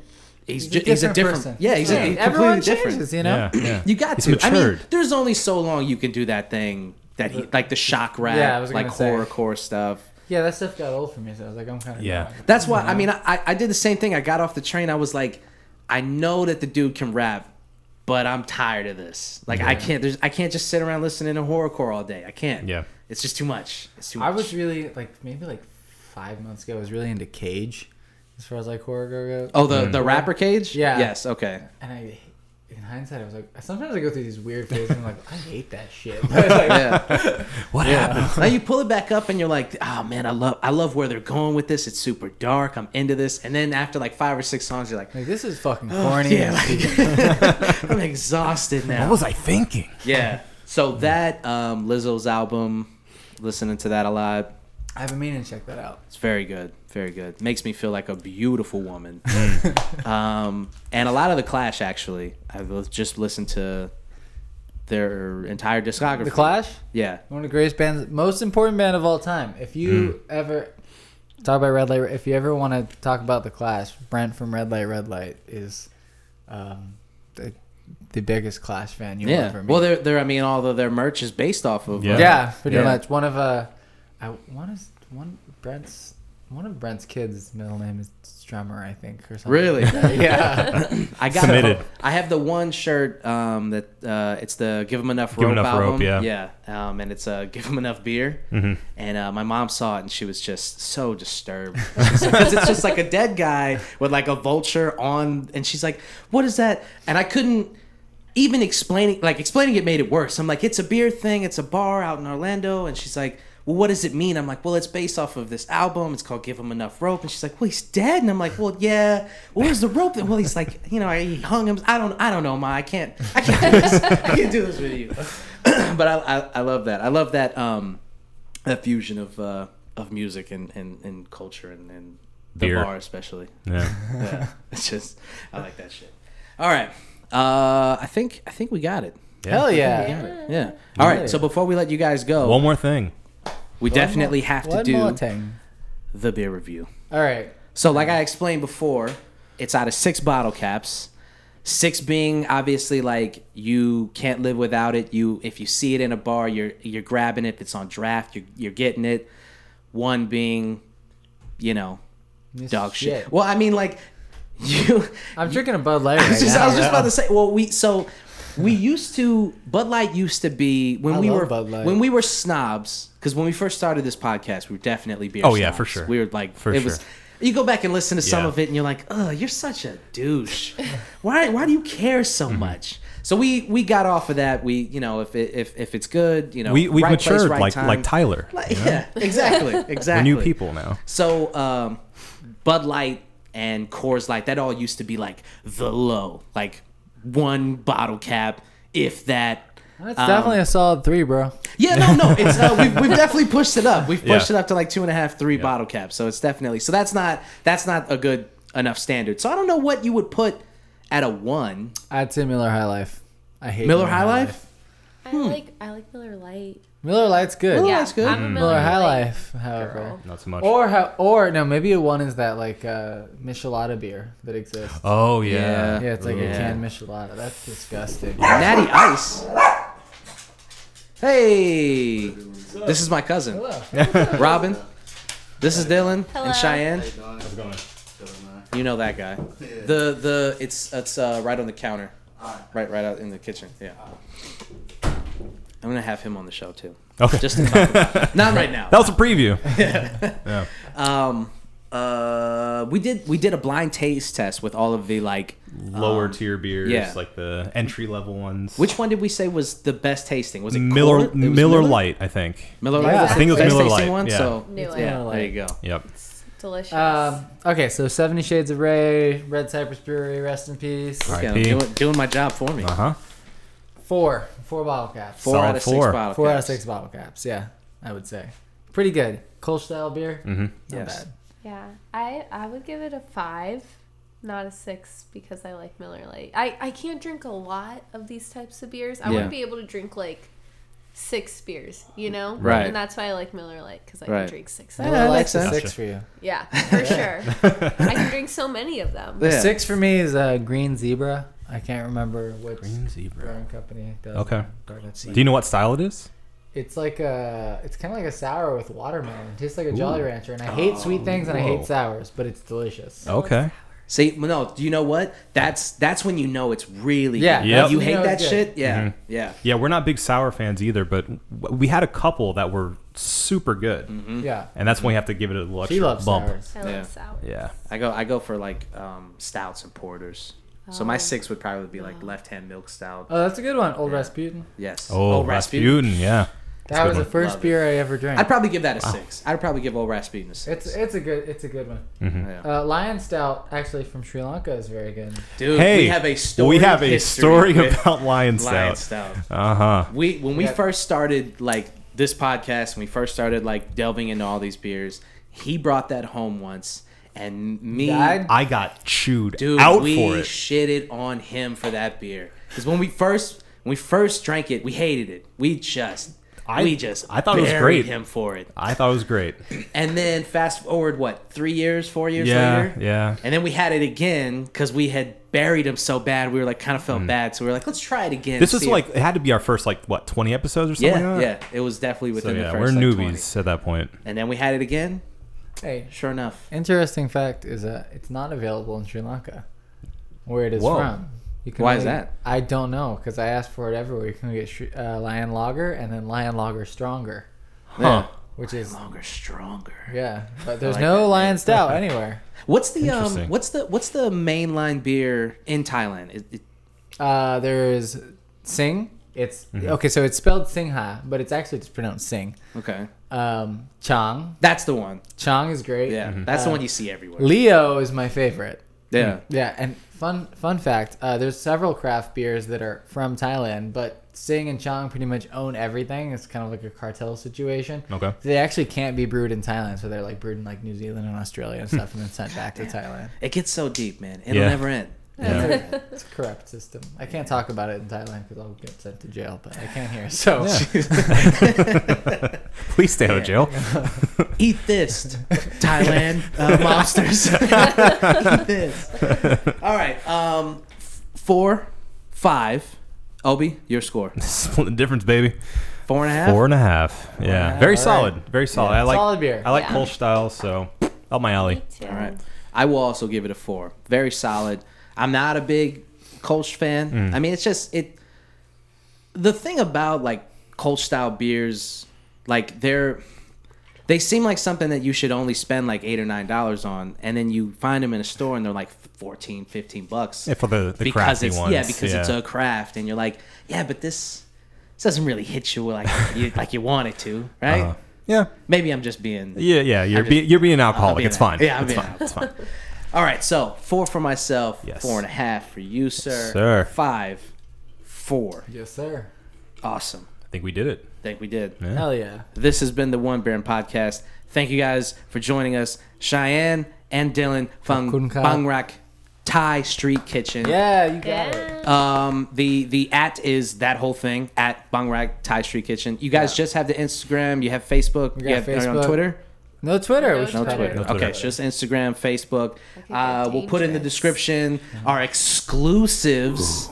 He's, He's ju- a he's a different different. person. Yeah, he's, Yeah. A, he's Everyone completely different. changes, you know. Yeah, yeah. You got He's to. I mean, there's only so long you can do that thing that he like the shock rap, Yeah, I was like gonna horrorcore stuff. Yeah, that stuff got old for me, so I was like, I'm kind of Yeah. That's why I mean I, I did the same thing. I got off the train. I was like, I know that the dude can rap, but I'm tired of this. Like I can't. There's I can't just sit around listening to horrorcore all day. I can't. Yeah. It's just too much. It's too much. I was really like maybe like five months ago. I was really into Cage, as far as like horror goes. Oh, the mm. the rapper cage. Yeah. Yes. Okay. And I, in hindsight, I was like, sometimes I go through these weird phases. I'm like, I hate that shit. (laughs) But like, Yeah. (laughs) What happened? now you pull it back up and you're like, oh man, I love I love where they're going with this. It's super dark. I'm into this. And then after like five or six songs, you're like, like this is fucking oh, corny. yeah, like, (laughs) I'm exhausted now. What was I thinking? Yeah. So mm. that um, Lizzo's album, listening to that a lot. I've been meaning to check that out. It's very good, very good. Makes me feel like a beautiful woman. (laughs) um, and a lot of the Clash actually. I've just listened to their entire discography. The Clash, Yeah. one of the greatest bands, most important band of all time. If you ever talk about Red Light, if you ever want to talk about the Clash, Brent from Red Light Red Light is um, the the biggest Clash fan you'll Yeah. ever meet. Well, they're, they're, I mean, all of their merch is based off of. Yeah. uh, yeah, pretty Yeah. much. One of uh, I one is one Brent's one of Brent's kids' middle name is Strummer, I think, or something. Really? (laughs) yeah. (laughs) I got Committed. I have the one shirt um, that uh, it's the Give 'em enough Give 'em rope enough rope, yeah. yeah. Um, and it's uh, (laughs) Give 'em enough beer. Mm-hmm. And uh, my mom saw it and she was just so disturbed because it's just like a dead guy with like a vulture on, and she's like, "What is that?" And I couldn't even explaining like explaining it made it worse. I'm like, "It's a beer thing. It's a bar out in Orlando," and she's like. Well, what does it mean? I'm like, well, it's based off of this album. It's called "Give Him Enough Rope," and she's like, well, he's dead. And I'm like, well, yeah. Well, where's the rope? Then? Well, he's like, (laughs) you know, he hung him. I don't, I don't know, ma. I can't, I can't do this. I can't do this with you. (laughs) but I, I, I love that. I love that, um, that fusion of, uh, of music and, and, and culture and, and the Beer. bar especially. Yeah. (laughs) Yeah, it's just, I like that shit. All right, uh, I think, I think we got it. Hell yeah. Yeah. All Yeah. right. So before we let you guys go, One more thing. We definitely have to do the beer review. All right. So, like I explained before, it's out of six bottle caps. Six being obviously like you can't live without it. You if you see it in a bar, you're you're grabbing it. If it's on draft, you're you're getting it. One being, you know, This dog shit. Well, I mean like (laughs) you. I'm drinking a Bud Light I right was just, now. I was just about to say. Well, we so we used to Bud Light used to be when I we were Bud Light. when we were snobs because when we first started this podcast, we were definitely beer. Oh, yeah, for sure. We were like, For it was. sure. You go back and listen to some Yeah. of it, and you're like, "Oh, you're such a douche. Why? Why do you care so Mm-hmm. much?" So we we got off of that. We you know if it, if if it's good, you know We we've right place, matured right like time. like Tyler. Like, yeah, exactly, (laughs) We're exactly. new people now. So, um, Bud Light and Coors Light, that all used to be like the low, like one bottle cap, if that. That's Um, definitely a solid three, bro. Yeah, no, no. It's uh, we've, we've (laughs) definitely pushed it up. We've pushed Yeah. it up to like two and a half, three bottle caps. So it's definitely so that's not that's not a good enough standard. So I don't know what you would put at a one. I'd say Miller High Life. I hate Miller High Life? I like I like Miller Light. Miller Lite's good. Miller yeah, Lite's good. I'm a Mm. Miller, Miller High Lite Life, however. girl. Not so much. Or how, or no, maybe a one is that like uh, Michelada beer that exists. oh yeah. yeah, it's like Yeah. a canned Michelada. That's disgusting. Natty Ice. Hey, this is my cousin, Hello. (laughs) Robin. This is Dylan Hello. and Cheyenne. How's it going? You know that guy. (laughs) The the it's it's uh, right on the counter, right right out in the kitchen. Yeah. I'm gonna have him on the show too. Okay. Just to talk about not right now. (laughs) That was a preview. (laughs) yeah. Um, uh, we did we did a blind taste test with all of the like. Lower um, tier beers, yeah. like the entry level ones. Which one did we say was the best tasting? Was it Miller Coors? It was Miller, Light, I think. Miller Yeah. Light. was I think it was Miller tasting Lite, One, yeah. So Knew it. yeah, there you go. Yep. It's delicious. Um, okay, so Seventy Shades of Ray, Red Cypress Brewery, rest in peace. All right. RIP. doing, doing my job for me. Uh huh. Four, four bottle caps. Four Solid out of four. six bottle Four out of caps. six bottle caps. Yeah, I would say pretty good. Kolsch style beer, Mm-hmm. not Yes. bad. yeah, I I would give it a five, not a six because I like Miller Lite. I I can't drink a lot of these types of beers. I Yeah. wouldn't be able to drink like six beers, you know. Right. And that's why I like Miller Lite because I Right. can drink six. Yeah, of Miller that them. makes Lite's a sense. six for you. Yeah, for (laughs) sure. I can drink so many of them. Yeah. Six for me is a Green Zebra. I can't remember which Green Zebra. brewing company does. Okay. Darn it. Do you know what style it is? It's like a, it's kind of like a sour with watermelon. It tastes like a Jolly Rancher, and I hate sweet things and I whoa. hate sours, but it's delicious. Okay. See, no, do you know what? That's that's when you know it's really Yeah, good. Yep. When you that's hate you know that it's good. shit. Yeah, Mhm. yeah. Yeah, we're not big sour fans either, but w- we had a couple that were super good, Mm-hmm. Yeah, and that's when we have to give it a little extra she loves bump. sours. I love Yeah. sour. Yeah. I go I go for like um, stouts and porters. So my Oh. six would probably be like left hand milk stout. Oh, that's a good one. Old Yeah. Rasputin. Yes. Oh, Rasputin. Yeah. That good was the first Love it. beer I ever drank. I'd probably give that a six. I'd probably give old Rasputin a six. It's it's a good it's a good one. Mhm. yeah. Uh, Lion Stout actually from Sri Lanka is very good. Dude, Hey, we have a story. we have a story about Lion Lion Stout. Stout. Uh huh. We when we Yeah. first started like this podcast, when we first started like delving into all these beers, he brought that home once, and me, Died? I got chewed dude, out we for it. shitted on him for that beer. Because when we first when we first drank it, we hated it. We just I- we just I thought it was great. him for it. I thought it was great. And then fast forward what three years, four years yeah. later, Yeah. and then we had it again because we had buried him so bad. We were like kind of felt bad, so we were like, let's try it again. Mm. This see was like it had to be our first like what twenty episodes or something. yeah, like that? yeah. It was definitely So within yeah, the 1st we're like, newbies 20. at that point. And then we had it again. Hey, Sure enough. interesting fact is that it's not available in Sri Lanka, where it is Whoa. from. You can Why is that? I don't know because I asked for it everywhere. You can get Shri- uh, Lion Lager and then Lion Lager Stronger, Huh. which is Longer, stronger. yeah, but there's like no that Lion Stout (laughs) anywhere. What's the um? What's the what's the mainline beer in Thailand? It, it, Uh, there's Sing. It's Mm-hmm. okay, so it's spelled Singha, but it's actually just pronounced Sing. okay, Um, Chang. that's the one. Chang is great. Yeah, that's the Uh, one you see everywhere. Leo is my favorite. yeah. Yeah, and fun fun fact, uh, there's several craft beers that are from Thailand, but Sing and Chang pretty much own everything. It's kind of like a cartel situation. Okay. They actually can't be brewed in Thailand, so they're like brewed in like New Zealand and Australia and stuff, and then sent back to Thailand. It gets so deep, man. It'll Yeah. never end. Yeah. (laughs) It's a corrupt system. I can't talk about it in Thailand because I'll get sent to jail, but I can here. So (laughs) Please stay out of jail. (laughs) Eat this, Thailand uh, mobsters. Eat this. All right. Um, four, five. Obi, your score. Split the difference, baby. Four and a half. Four and a half. Yeah. half, Very all solid. right. Very solid. I like solid beer. I like Yeah. Kolsch style, so up my alley. Me too. All right. I will also give it a four. Very solid. I'm not a big Kolsch fan. Mm. I mean, it's just it. The thing about like Kolsch style beers, like they're they seem like something that you should only spend like eight or nine dollars on, and then you find them in a store and they're like 14, 15 bucks. Yeah, for the, the because crafty it's ones. yeah because it's a craft, and you're like yeah, but this this doesn't really hit you like you like you want it to, right? Uh, yeah. Maybe I'm just being Yeah, yeah. You're just- be, you're being alcoholic. being it's fine. Yeah, it's fine. It's fine. All right, so four for myself, Yes. four and a half for you, sir. Sir. Five, four. yes, sir. Awesome. I think we did it. think we did. Yeah. Hell yeah. This has been the One Baron podcast. Thank you guys for joining us, Cheyenne and Dylan from Khop Khun Bangrak Thai Street Kitchen. Yeah, you got it. Um, the the at is that whole thing at Bangrak Thai Street Kitchen. You guys Yeah. just have the Instagram. You have Facebook. We You got have, are you on Facebook. Twitter. No Twitter. No No Twitter. Twitter. No Twitter. Okay, it's just Instagram, Facebook. Uh, we'll put in the description our exclusives.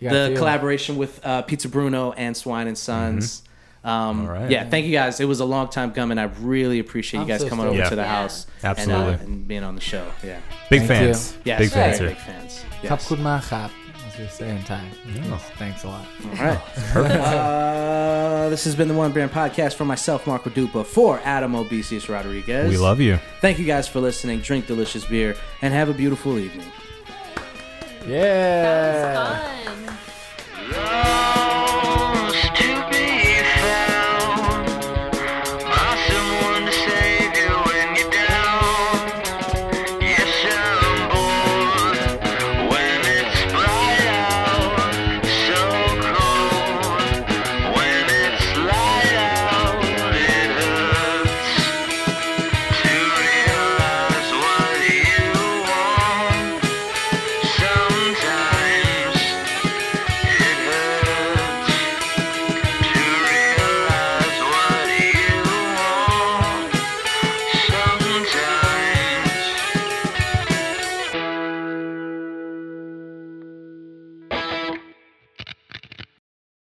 The a few. collaboration with uh, Pizza Bruno and Swine and Sons. Um, All right. Yeah, thank you guys. It was a long time coming. I really appreciate you I'm guys so coming stoked. over Yeah. to the Yeah. house Absolutely. and, uh, and being on the show. Yeah, Big Thank fans. yes, Big fans here. big fans. Khop Yes. Khun Ma Khap, as we say in Yeah. Thanks a lot. All right. (laughs) uh, this has been the One Brand Podcast for myself, Marco Dupa, for Adam Obesius Rodriguez. We love you. Thank you guys for listening. Drink delicious beer and have a beautiful evening. Yeah. That was fun.